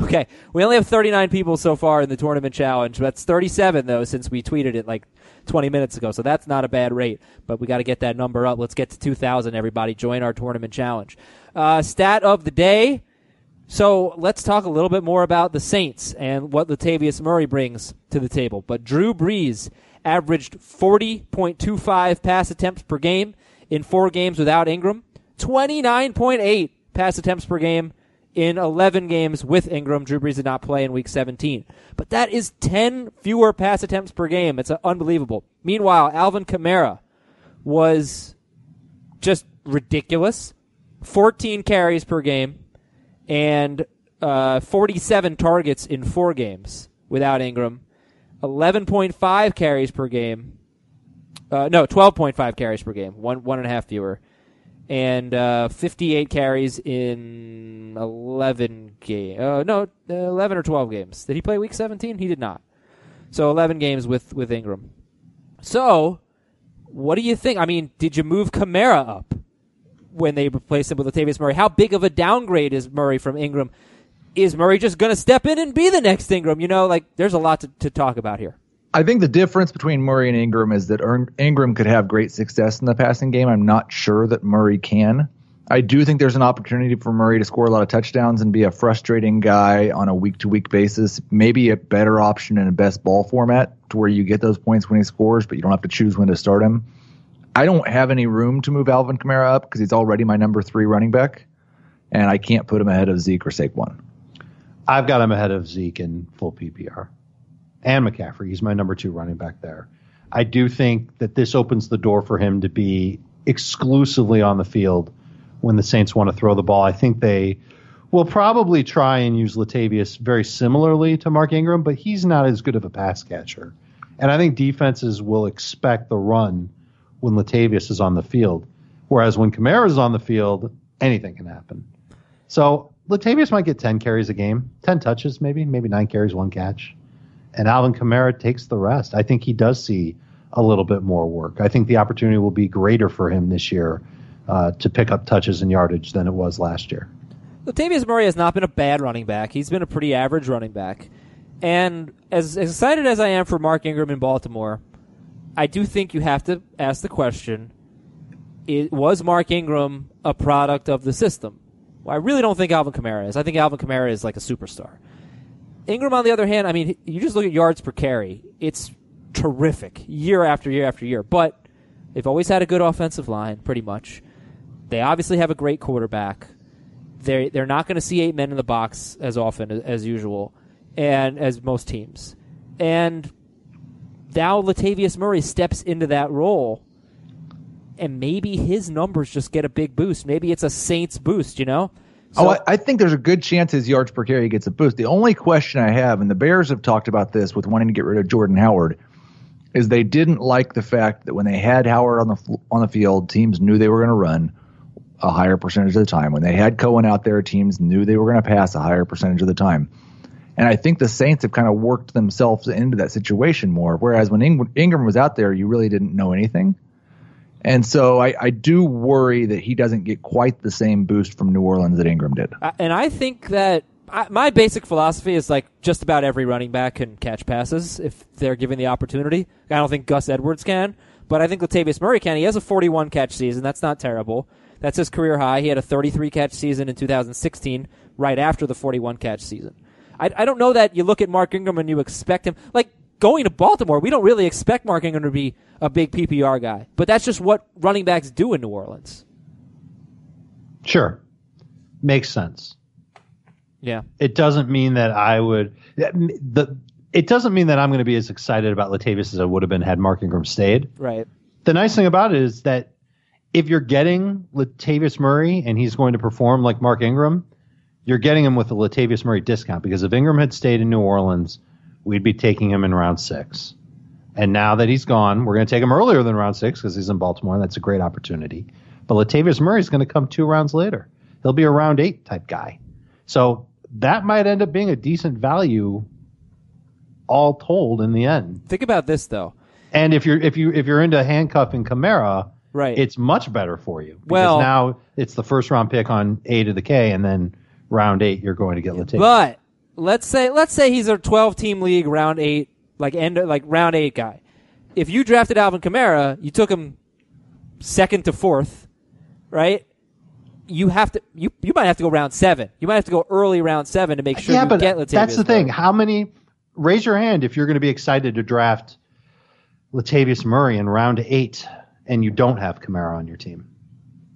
Okay, we only have 39 people so far in the tournament challenge. That's 37 though since we tweeted it like 20 minutes ago. So that's not a bad rate, but we got to get that number up. Let's get to 2,000. Everybody, join our tournament challenge. Uh, stat of the day. So let's talk a little bit more about the Saints and what Latavius Murray brings to the table. But Drew Brees averaged 40.25 pass attempts per game in four games without Ingram, 29.8 pass attempts per game in 11 games with Ingram. Drew Brees did not play in week 17. But that is 10 fewer pass attempts per game. It's unbelievable. Meanwhile, Alvin Kamara was just ridiculous. 14 carries per game and uh, 47 targets in four games without Ingram. 11.5 carries per game. Uh, no, 12.5 carries per game. One one and a half fewer, and uh, 58 carries in 11 game. Uh, no, uh, 11 or 12 games. Did he play Week 17? He did not. So 11 games with with Ingram. So, what do you think? I mean, did you move Kamara up when they replaced him with Latavius Murray? How big of a downgrade is Murray from Ingram? Is Murray just going to step in and be the next Ingram? You know, like there's a lot to, to talk about here. I think the difference between Murray and Ingram is that Ingram could have great success in the passing game. I'm not sure that Murray can. I do think there's an opportunity for Murray to score a lot of touchdowns and be a frustrating guy on a week to week basis. Maybe a better option in a best ball format to where you get those points when he scores, but you don't have to choose when to start him. I don't have any room to move Alvin Kamara up because he's already my number three running back, and I can't put him ahead of Zeke or Saquon. I've got him ahead of Zeke in full PPR and McCaffrey. He's my number two running back there. I do think that this opens the door for him to be exclusively on the field when the Saints want to throw the ball. I think they will probably try and use Latavius very similarly to Mark Ingram, but he's not as good of a pass catcher. And I think defenses will expect the run when Latavius is on the field. Whereas when Kamara is on the field, anything can happen. So Latavius might get 10 carries a game, 10 touches maybe, maybe nine carries, one catch. And Alvin Kamara takes the rest. I think he does see a little bit more work. I think the opportunity will be greater for him this year uh, to pick up touches and yardage than it was last year. Latavius Murray has not been a bad running back. He's been a pretty average running back. And as, excited as I am for Mark Ingram in Baltimore, I do think you have to ask the question it, was Mark Ingram a product of the system? Well, I really don't think Alvin Kamara is. I think Alvin Kamara is like a superstar. Ingram, on the other hand, I mean, you just look at yards per carry. It's terrific year after year after year. But they've always had a good offensive line, pretty much. They obviously have a great quarterback. They they're not going to see eight men in the box as often as, as usual, and as most teams. And now Latavius Murray steps into that role, and maybe his numbers just get a big boost. Maybe it's a Saints boost, you know. Oh, so, oh, I, I, think there's a good chance his yards per carry gets a boost. The only question I have, and the Bears have talked about this with wanting to get rid of Jordan Howard, is they didn't like the fact that when they had Howard on the on the field, teams knew they were going to run a higher percentage of the time. When they had Cohen out there, teams knew they were going to pass a higher percentage of the time. And I think the Saints have kind of worked themselves into that situation more. Whereas when Ingram was out there, you really didn't know anything. And so I, I do worry that he doesn't get quite the same boost from New Orleans that Ingram did. Uh, and I think that I, my basic philosophy is like just about every running back can catch passes if they're given the opportunity. I don't think Gus Edwards can, but I think Latavius Murray can. He has a 41 catch season. That's not terrible. That's his career high. He had a 33 catch season in 2016, right after the 41 catch season. I, I don't know that you look at Mark Ingram and you expect him like going to Baltimore. We don't really expect Mark Ingram to be a big PPR guy, but that's just what running backs do in New Orleans. Sure, makes sense. Yeah, it doesn't mean that I would the. It doesn't mean that I'm going to be as excited about Latavius as I would have been had Mark Ingram stayed. Right. The nice thing about it is that if you're getting Latavius Murray and he's going to perform like Mark Ingram, you're getting him with a Latavius Murray discount because if Ingram had stayed in New Orleans, we'd be taking him in round six. And now that he's gone, we're going to take him earlier than round six because he's in Baltimore. That's a great opportunity. But Latavius Murray is going to come two rounds later. He'll be a round eight type guy. So that might end up being a decent value, all told, in the end. Think about this though. And if you're if you if you're into handcuffing Kamara, right, it's much better for you. Because well, now it's the first round pick on A to the K, and then round eight you're going to get Latavius. But let's say let's say he's a 12 team league round eight like end like round eight guy. If you drafted Alvin Kamara, you took him second to fourth, right? You have to you you might have to go round seven. You might have to go early round seven to make sure yeah, you but get Latavius That's the thing. How many? Raise your hand if you're going to be excited to draft Latavius Murray in round eight, and you don't have Kamara on your team.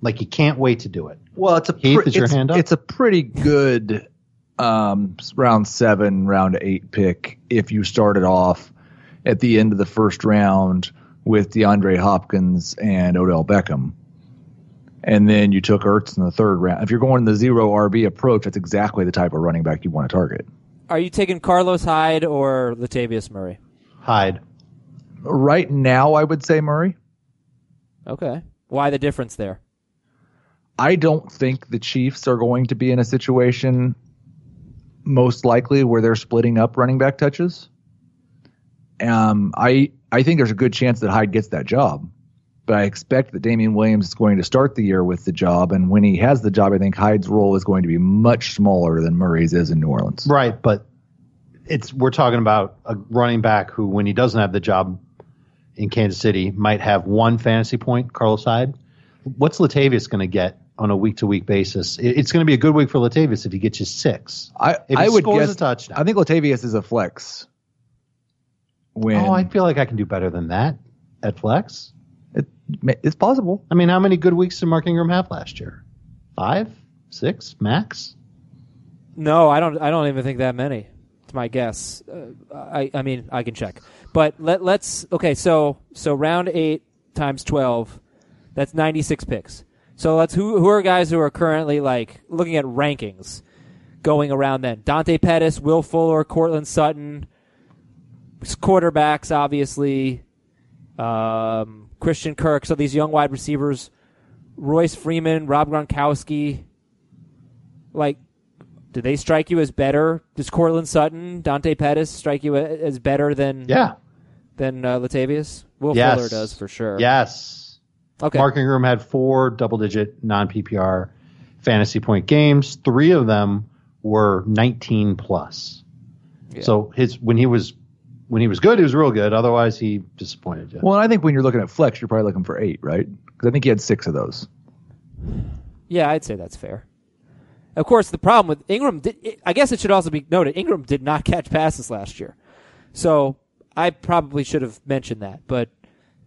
Like you can't wait to do it. Well, it's a Keith, is your hand up? it's a pretty good um, round seven, round eight pick if you started off at the end of the first round with DeAndre Hopkins and Odell Beckham. And then you took Ertz in the third round. If you're going the zero RB approach, that's exactly the type of running back you want to target. Are you taking Carlos Hyde or Latavius Murray? Hyde. Right now, I would say Murray. Okay. Why the difference there? I don't think the Chiefs are going to be in a situation most likely where they're splitting up running back touches. Um, I I think there's a good chance that Hyde gets that job, but I expect that Damien Williams is going to start the year with the job, and when he has the job, I think Hyde's role is going to be much smaller than Murray's is in New Orleans. Right, but it's we're talking about a running back who, when he doesn't have the job in Kansas City, might have one fantasy point. Carlos Hyde. What's Latavius going to get on a week to week basis? It- It's going to be a good week for Latavius if he gets you six. I, If I would guess. a touchdown. I think Latavius is a flex. When Oh, I feel like I can do better than that at flex. it, it's possible. I mean, how many good weeks did Mark Ingram have last year? Five, six, max. No, I don't. I don't even think that many. It's my guess. Uh, I. I mean, I can check. But let let's. Okay, so so round eight times twelve, that's ninety six picks. So let's who who are guys who are currently like looking at rankings going around then. Dante Pettis, Will Fuller, Courtland Sutton, quarterbacks obviously, um, Christian Kirk. So these young wide receivers, Royce Freeman, Rob Gronkowski. Like, do they strike you as better? Does Courtland Sutton, Dante Pettis strike you as better than Yeah. than uh, Latavius? Will Yes. Fuller does for sure. Yes. Okay. Mark Ingram had four double digit non PPR fantasy point games. Three of them were 19 plus. So his when he was when he was good, he was real good. Otherwise, he disappointed you. Well, I think when you're looking at flex, you're probably looking for eight, right? Because I think he had six of those. Yeah, I'd say that's fair. Of course, the problem with Ingram, did, I guess it should also be noted, Ingram did not catch passes last year. So I probably should have mentioned that. But,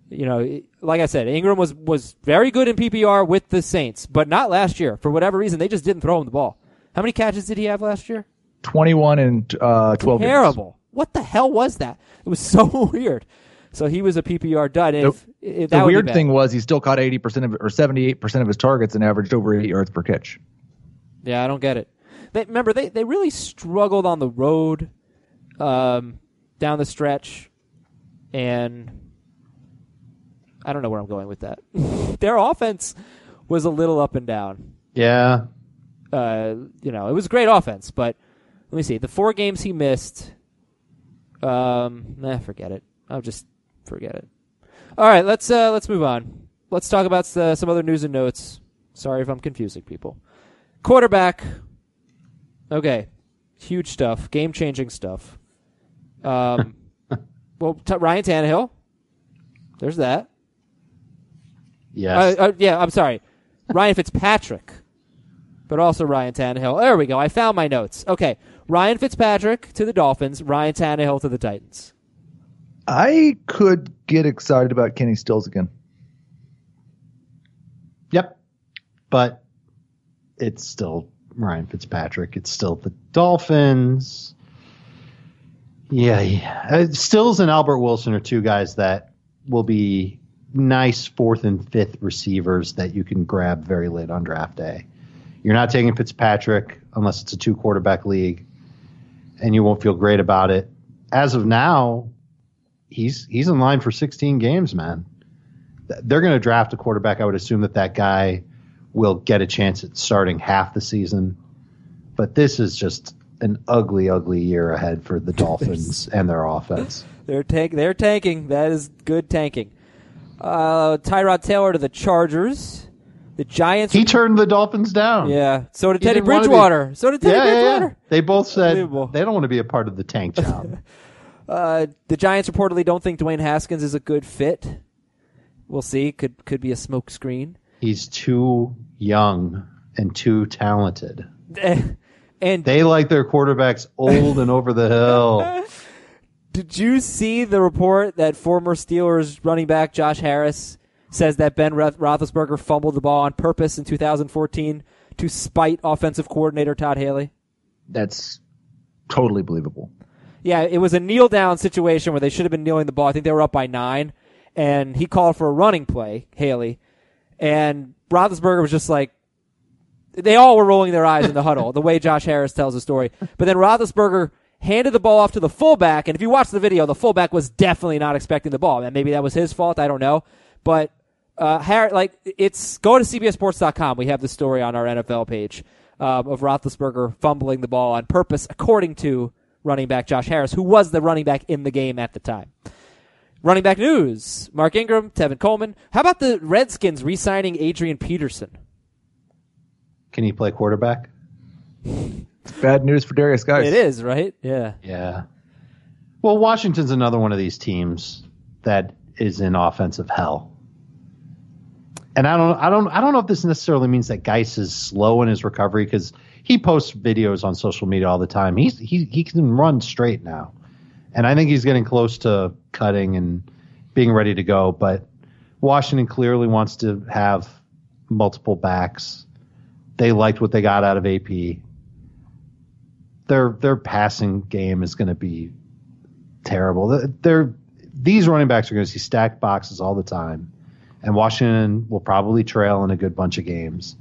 you know, like I said, Ingram was, was very good in PPR with the Saints, but not last year. For whatever reason, they just didn't throw him the ball. How many catches did he have last year? 21 and uh, 12 games. Terrible. What the hell was that? It was so weird. So he was a PPR dud. If, if that The weird thing was he still caught 80% of or 78% of his targets and averaged over eight yards per catch. Yeah, I don't get it. They, remember, they, they really struggled on the road um, down the stretch, and I don't know where I'm going with that. Their offense was a little up and down. yeah. Uh, you know, it was a great offense, but let me see. The four games he missed, um, nah, forget it. I'll just forget it. All right, let's uh, let's move on. Let's talk about uh, some other news and notes. Sorry if I'm confusing people. Quarterback. Okay, huge stuff, game changing stuff. Um, well, t- Ryan Tannehill. There's that. Yes. Uh, uh, yeah, I'm sorry. Ryan Fitzpatrick, but also Ryan Tannehill. There we go. I found my notes. Okay. Ryan Fitzpatrick to the Dolphins, Ryan Tannehill to the Titans. I could get excited about Kenny Stills again. Yep. But it's still Ryan Fitzpatrick. It's still the Dolphins. Yeah, yeah. Uh, Stills and Albert Wilson are two guys that will be nice fourth and fifth receivers that you can grab very late on draft day. You're not taking Fitzpatrick unless it's a two quarterback league, and you won't feel great about it. As of now, he's he's in line for 16 games, man they're going to draft a quarterback. I would assume that that guy will get a chance at starting half the season. But this is just an ugly, ugly year ahead for the Dolphins and their offense. They're tank. They're tanking. That is good tanking. Uh, Tyrod Taylor to the Chargers. The Giants. He turned the Dolphins down. yeah. So did He Teddy didn't be- Bridgewater. So did Teddy Yeah, yeah, yeah. Bridgewater. They both said they don't want to be a part of the tank job. Uh, the Giants reportedly don't think Dwayne Haskins is a good fit. We'll see. Could could be a smoke screen. He's too young and too talented. and They like their quarterbacks old and over the hill. Did you see the report that former Steelers running back Josh Harris says that Ben Roth- Roethlisberger fumbled the ball on purpose in 2014 to spite offensive coordinator Todd Haley? That's totally believable. Yeah, it was a kneel down situation where they should have been kneeling the ball. I think they were up by nine, and he called for a running play, Haley, and Roethlisberger was just like, they all were rolling their eyes in the huddle, the way Josh Harris tells the story. But then Roethlisberger handed the ball off to the fullback, and if you watch the video, the fullback was definitely not expecting the ball. And maybe that was his fault. I don't know. But uh, Harris, like it's go to CBSSports.com. We have the story on our NFL page um, of Roethlisberger fumbling the ball on purpose, according to running back Josh Harris, who was the running back in the game at the time. Running back news: Mark Ingram, Tevin Coleman. How about the Redskins re-signing Adrian Peterson? Can he play quarterback? It's bad news for Derrius Guice. It is right. Yeah. Yeah. Well, Washington's another one of these teams that is in offensive hell. And I don't, I don't, I don't know if this necessarily means that Guice is slow in his recovery because he posts videos on social media all the time. He's he he can run straight now, and I think he's getting close to cutting and being ready to go. But Washington clearly wants to have multiple backs. They liked what they got out of AP. Their their passing game is going to be terrible. They're these running backs are going to see stacked boxes all the time, and Washington will probably trail in a good bunch of games.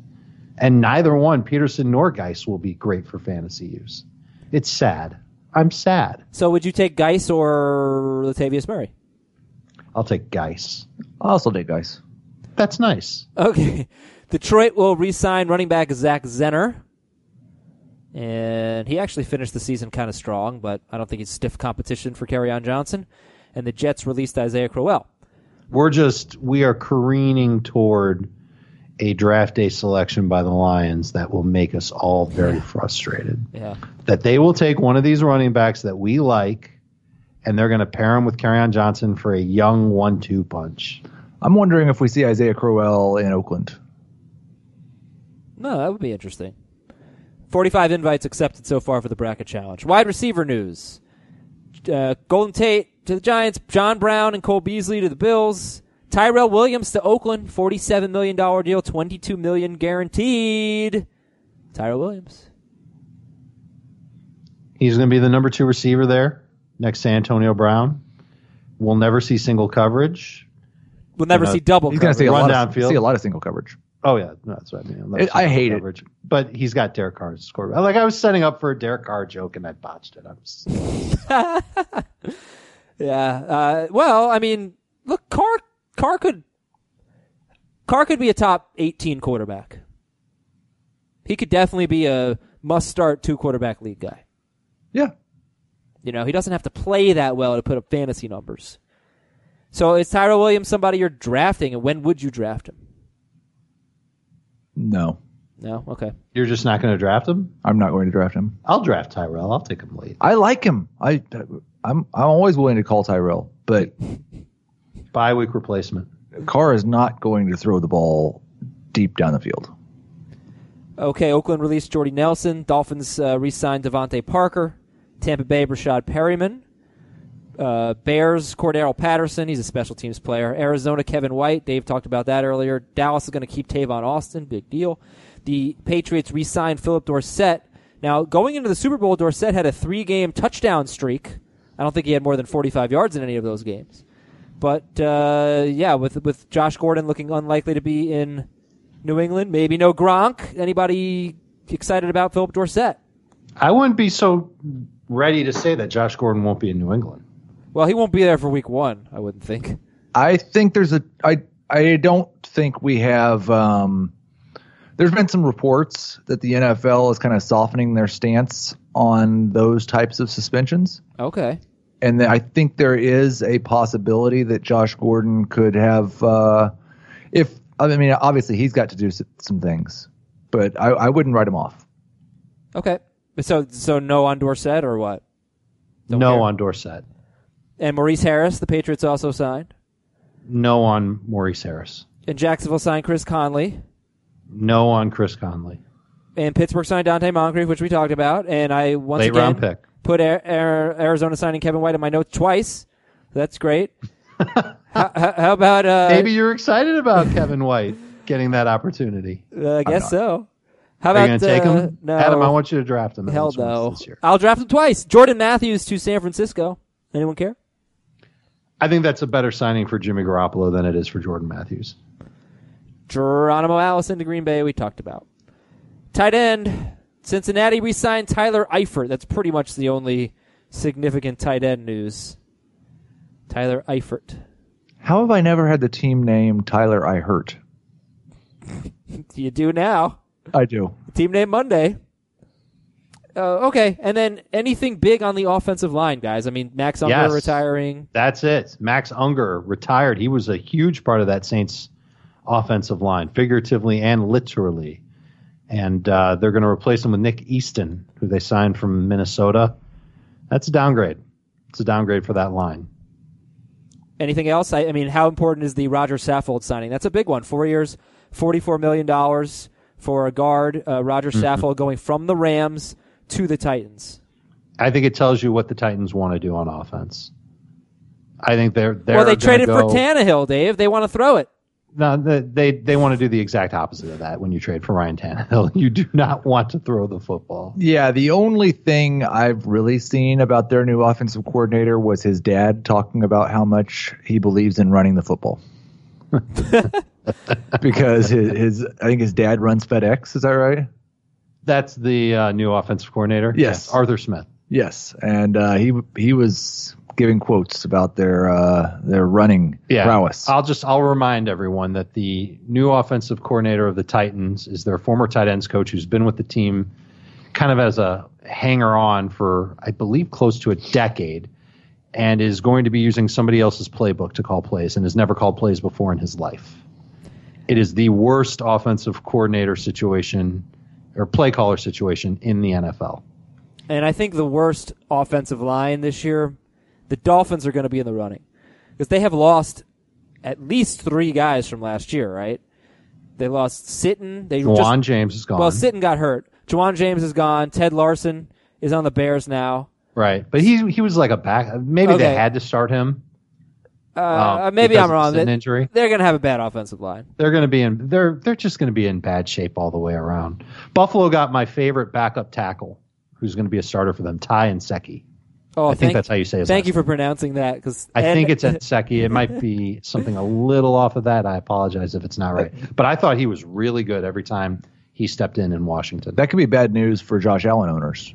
And neither one, Peterson nor Guice, will be great for fantasy use. It's sad. I'm sad. So would you take Guice or Latavius Murray? I'll take Guice. I'll also take Guice. That's nice. Okay. Detroit will re-sign running back Zach Zenner. And he actually finished the season kind of strong, but I don't think he's stiff competition for Kerryon Johnson. And the Jets released Isaiah Crowell. We're just we are careening toward a draft day selection by the Lions that will make us all very frustrated. Yeah. That they will take one of these running backs that we like and they're going to pair him with Kerryon Johnson for a young one-two punch. I'm wondering if we see Isaiah Crowell in Oakland. No, that would be interesting. 45 invites accepted so far for the bracket challenge. Wide receiver news. Uh, Golden Tate to the Giants, John Brown and Cole Beasley to the Bills, Tyrell Williams to Oakland, $47 million deal, 22 million guaranteed. Tyrell Williams. He's going to be the number two receiver there next to Antonio Brown. We'll never see single coverage. We'll never You know, see double He's going to see a lot of downfield. see a lot of single coverage. Oh yeah, no, that's what I mean. It- I hate it. But he's got Derek Carr as a quarterback. Like I was setting up for a Derek Carr joke and I botched it. I was Yeah. Uh, well, I mean, look, Carr Carr could Carr could be a top 18 quarterback. He could definitely be a must start two quarterback league guy. Yeah. You know, he doesn't have to play that well to put up fantasy numbers. So is Tyrell Williams somebody you're drafting, and when would you draft him? No, No, okay. You're just not going to draft him? I'm not going to draft him. I'll draft Tyrell. I'll take him late. I like him. I I'm I'm always willing to call Tyrell, but Bye week replacement. Carr is not going to throw the ball deep down the field. Okay, Oakland released Jordy Nelson. Dolphins uh, re-signed DeVante Parker. Tampa Bay, Breshad Perriman. Uh, Bears, Cordarrelle Patterson. He's a special teams player. Arizona, Kevin White. Dave talked about that earlier. Dallas is going to keep Tavon Austin. Big deal. The Patriots re-signed Phillip Dorsett. Now, going into the Super Bowl, Dorsett had a three-game touchdown streak. I don't think he had more than 45 yards in any of those games. But uh, yeah, with with Josh Gordon looking unlikely to be in New England, maybe no Gronk. Anybody excited about Phillip Dorsett? I wouldn't be so ready to say that Josh Gordon won't be in New England. Well, he won't be there for Week One. I wouldn't think. I think there's a I I don't think we have um there's been some reports that the NFL is kind of softening their stance on those types of suspensions. Okay. And I think there is a possibility that Josh Gordon could have uh if I mean obviously he's got to do some things, but I, I wouldn't write him off. Okay. So so no on Dorsett or what? Don't no care. on Dorsett. And Maurice Harris, the Patriots also signed. No on Maurice Harris. And Jacksonville signed Chris Conley. No on Chris Conley. And Pittsburgh signed Donte Moncrief, which we talked about. And I once Late again put Ar- Ar- Arizona signing Kevin White in my notes twice. That's great. how, how about uh, Maybe you're excited about Kevin White getting that opportunity. Uh, I guess so. How you about going to take uh, him? No, Adam, I want you to draft him. hell no. This year. I'll draft him twice. Jordan Matthews to San Francisco. Anyone care? I think that's a better signing for Jimmy Garoppolo than it is for Jordan Matthews. Geronimo Allison to Green Bay. We talked about tight end. Cincinnati re-signed Tyler Eifert. That's pretty much the only significant tight end news. Tyler Eifert. How have I never had the team name Tyler I hurt? You do now. I do. Team name Monday. Uh, okay, and then anything big on the offensive line, guys? I mean, Max Unger Yes. retiring. That's it. Max Unger retired. He was a huge part of that Saints offensive line, figuratively and literally. And uh, they're going to replace him with Nick Easton, who they signed from Minnesota. That's a downgrade. It's a downgrade for that line. Anything else? I, I mean, how important is the Roger Saffold signing? That's a big one. Four years, $44 million for a guard, uh, Roger Saffold going from the Rams to the Titans. I think it tells you what the Titans want to do on offense. I think they're, they're well, they traded go, for Tannehill, Dave. They want to throw it. No, they, they they want to do the exact opposite of that when you trade for Ryan Tannehill. You do not want to throw the football. Yeah, the only thing I've really seen about their new offensive coordinator was his dad talking about how much he believes in running the football. because his, his, I think his dad runs FedEx. Is that right? That's the uh, new offensive coordinator. Yes. Arthur Smith. Yes, and uh, he he was giving quotes about their uh, their running prowess. I'll just I'll remind everyone that the new offensive coordinator of the Titans is their former tight ends coach who's been with the team kind of as a hanger on for I believe close to a decade and is going to be using somebody else's playbook to call plays and has never called plays before in his life. It is the worst offensive coordinator situation or play caller situation in the NFL. And I think the worst offensive line this year, the Dolphins are going to be in the running because they have lost at least three guys from last year, right? They lost Sitton. They Juwan just, James is gone. well, Sitton got hurt. Ja'Wuan James is gone. Ted Larsen is on the Bears now. right. But he he was like a back maybe Okay. they had to start him. Uh, um, maybe I'm wrong. an They- injury. They're going to have a bad offensive line. They're going to be in. They're they're just going to be in bad shape all the way around. Buffalo got my favorite backup tackle, who's going to be a starter for them, Ty Nsekhe. Oh, I think that's how you say his Thank you for name. pronouncing that because I think it's Seki. It might be something a little off of that. I apologize if it's not right. But I thought he was really good every time he stepped in in Washington. that could be bad news for Josh Allen owners.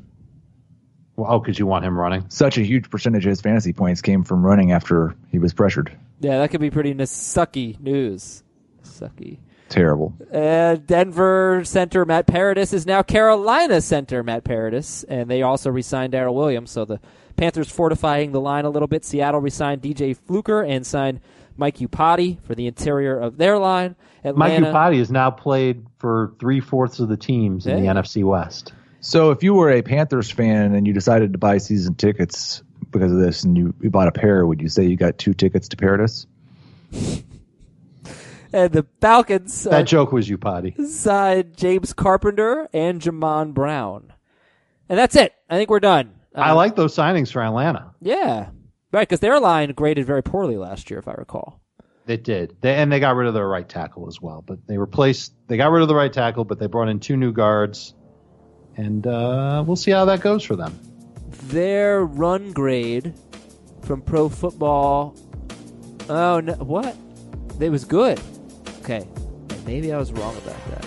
Well, oh, because you want him running. Such a huge percentage of his fantasy points came from running after he was pressured. yeah, that could be pretty n- sucky news. Sucky. Terrible. Uh, Denver center Matt Paradis is now Carolina center Matt Paradis, and they also re-signed Daryl Williams. So the Panthers fortifying the line a little bit. Seattle re-signed DJ Fluker and signed Mike Iupati for the interior of their line. Mike Atlanta, Iupati has now played for three fourths of the teams in Yeah. the NFC West. So if you were a Panthers fan and you decided to buy season tickets because of this and you, you bought a pair, would you say you got two tickets to Paradise? and the Falcons uh, That joke was Iupati. signed James Carpenter and Jamon Brown, and that's it. I think we're done. I Uh, like those signings for Atlanta. yeah, right because their line graded very poorly last year, if I recall. They did, they, and they got rid of their right tackle as well. But they replaced, they got rid of the right tackle, but they brought in two new guards, and uh, we'll see how that goes for them. their run grade from Pro Football. Oh no! What? It was good. Okay, maybe I was wrong about that.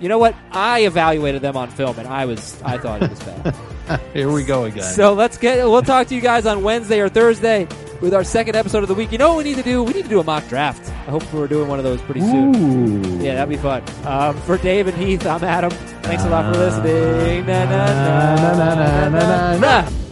You know what? I evaluated them on film, and I was I thought it was bad. Here we go again. so let's get. We'll talk to you guys on Wednesday or Thursday with our second episode of the week. You know what we need to do? We need to do a mock draft. I hope we're doing one of those pretty soon. Ooh. Yeah, that'd be fun. Um, for Dave and Heath, I'm Adam. Thanks a lot for listening. Na, na, na, Na, na, na, na, na, na. na.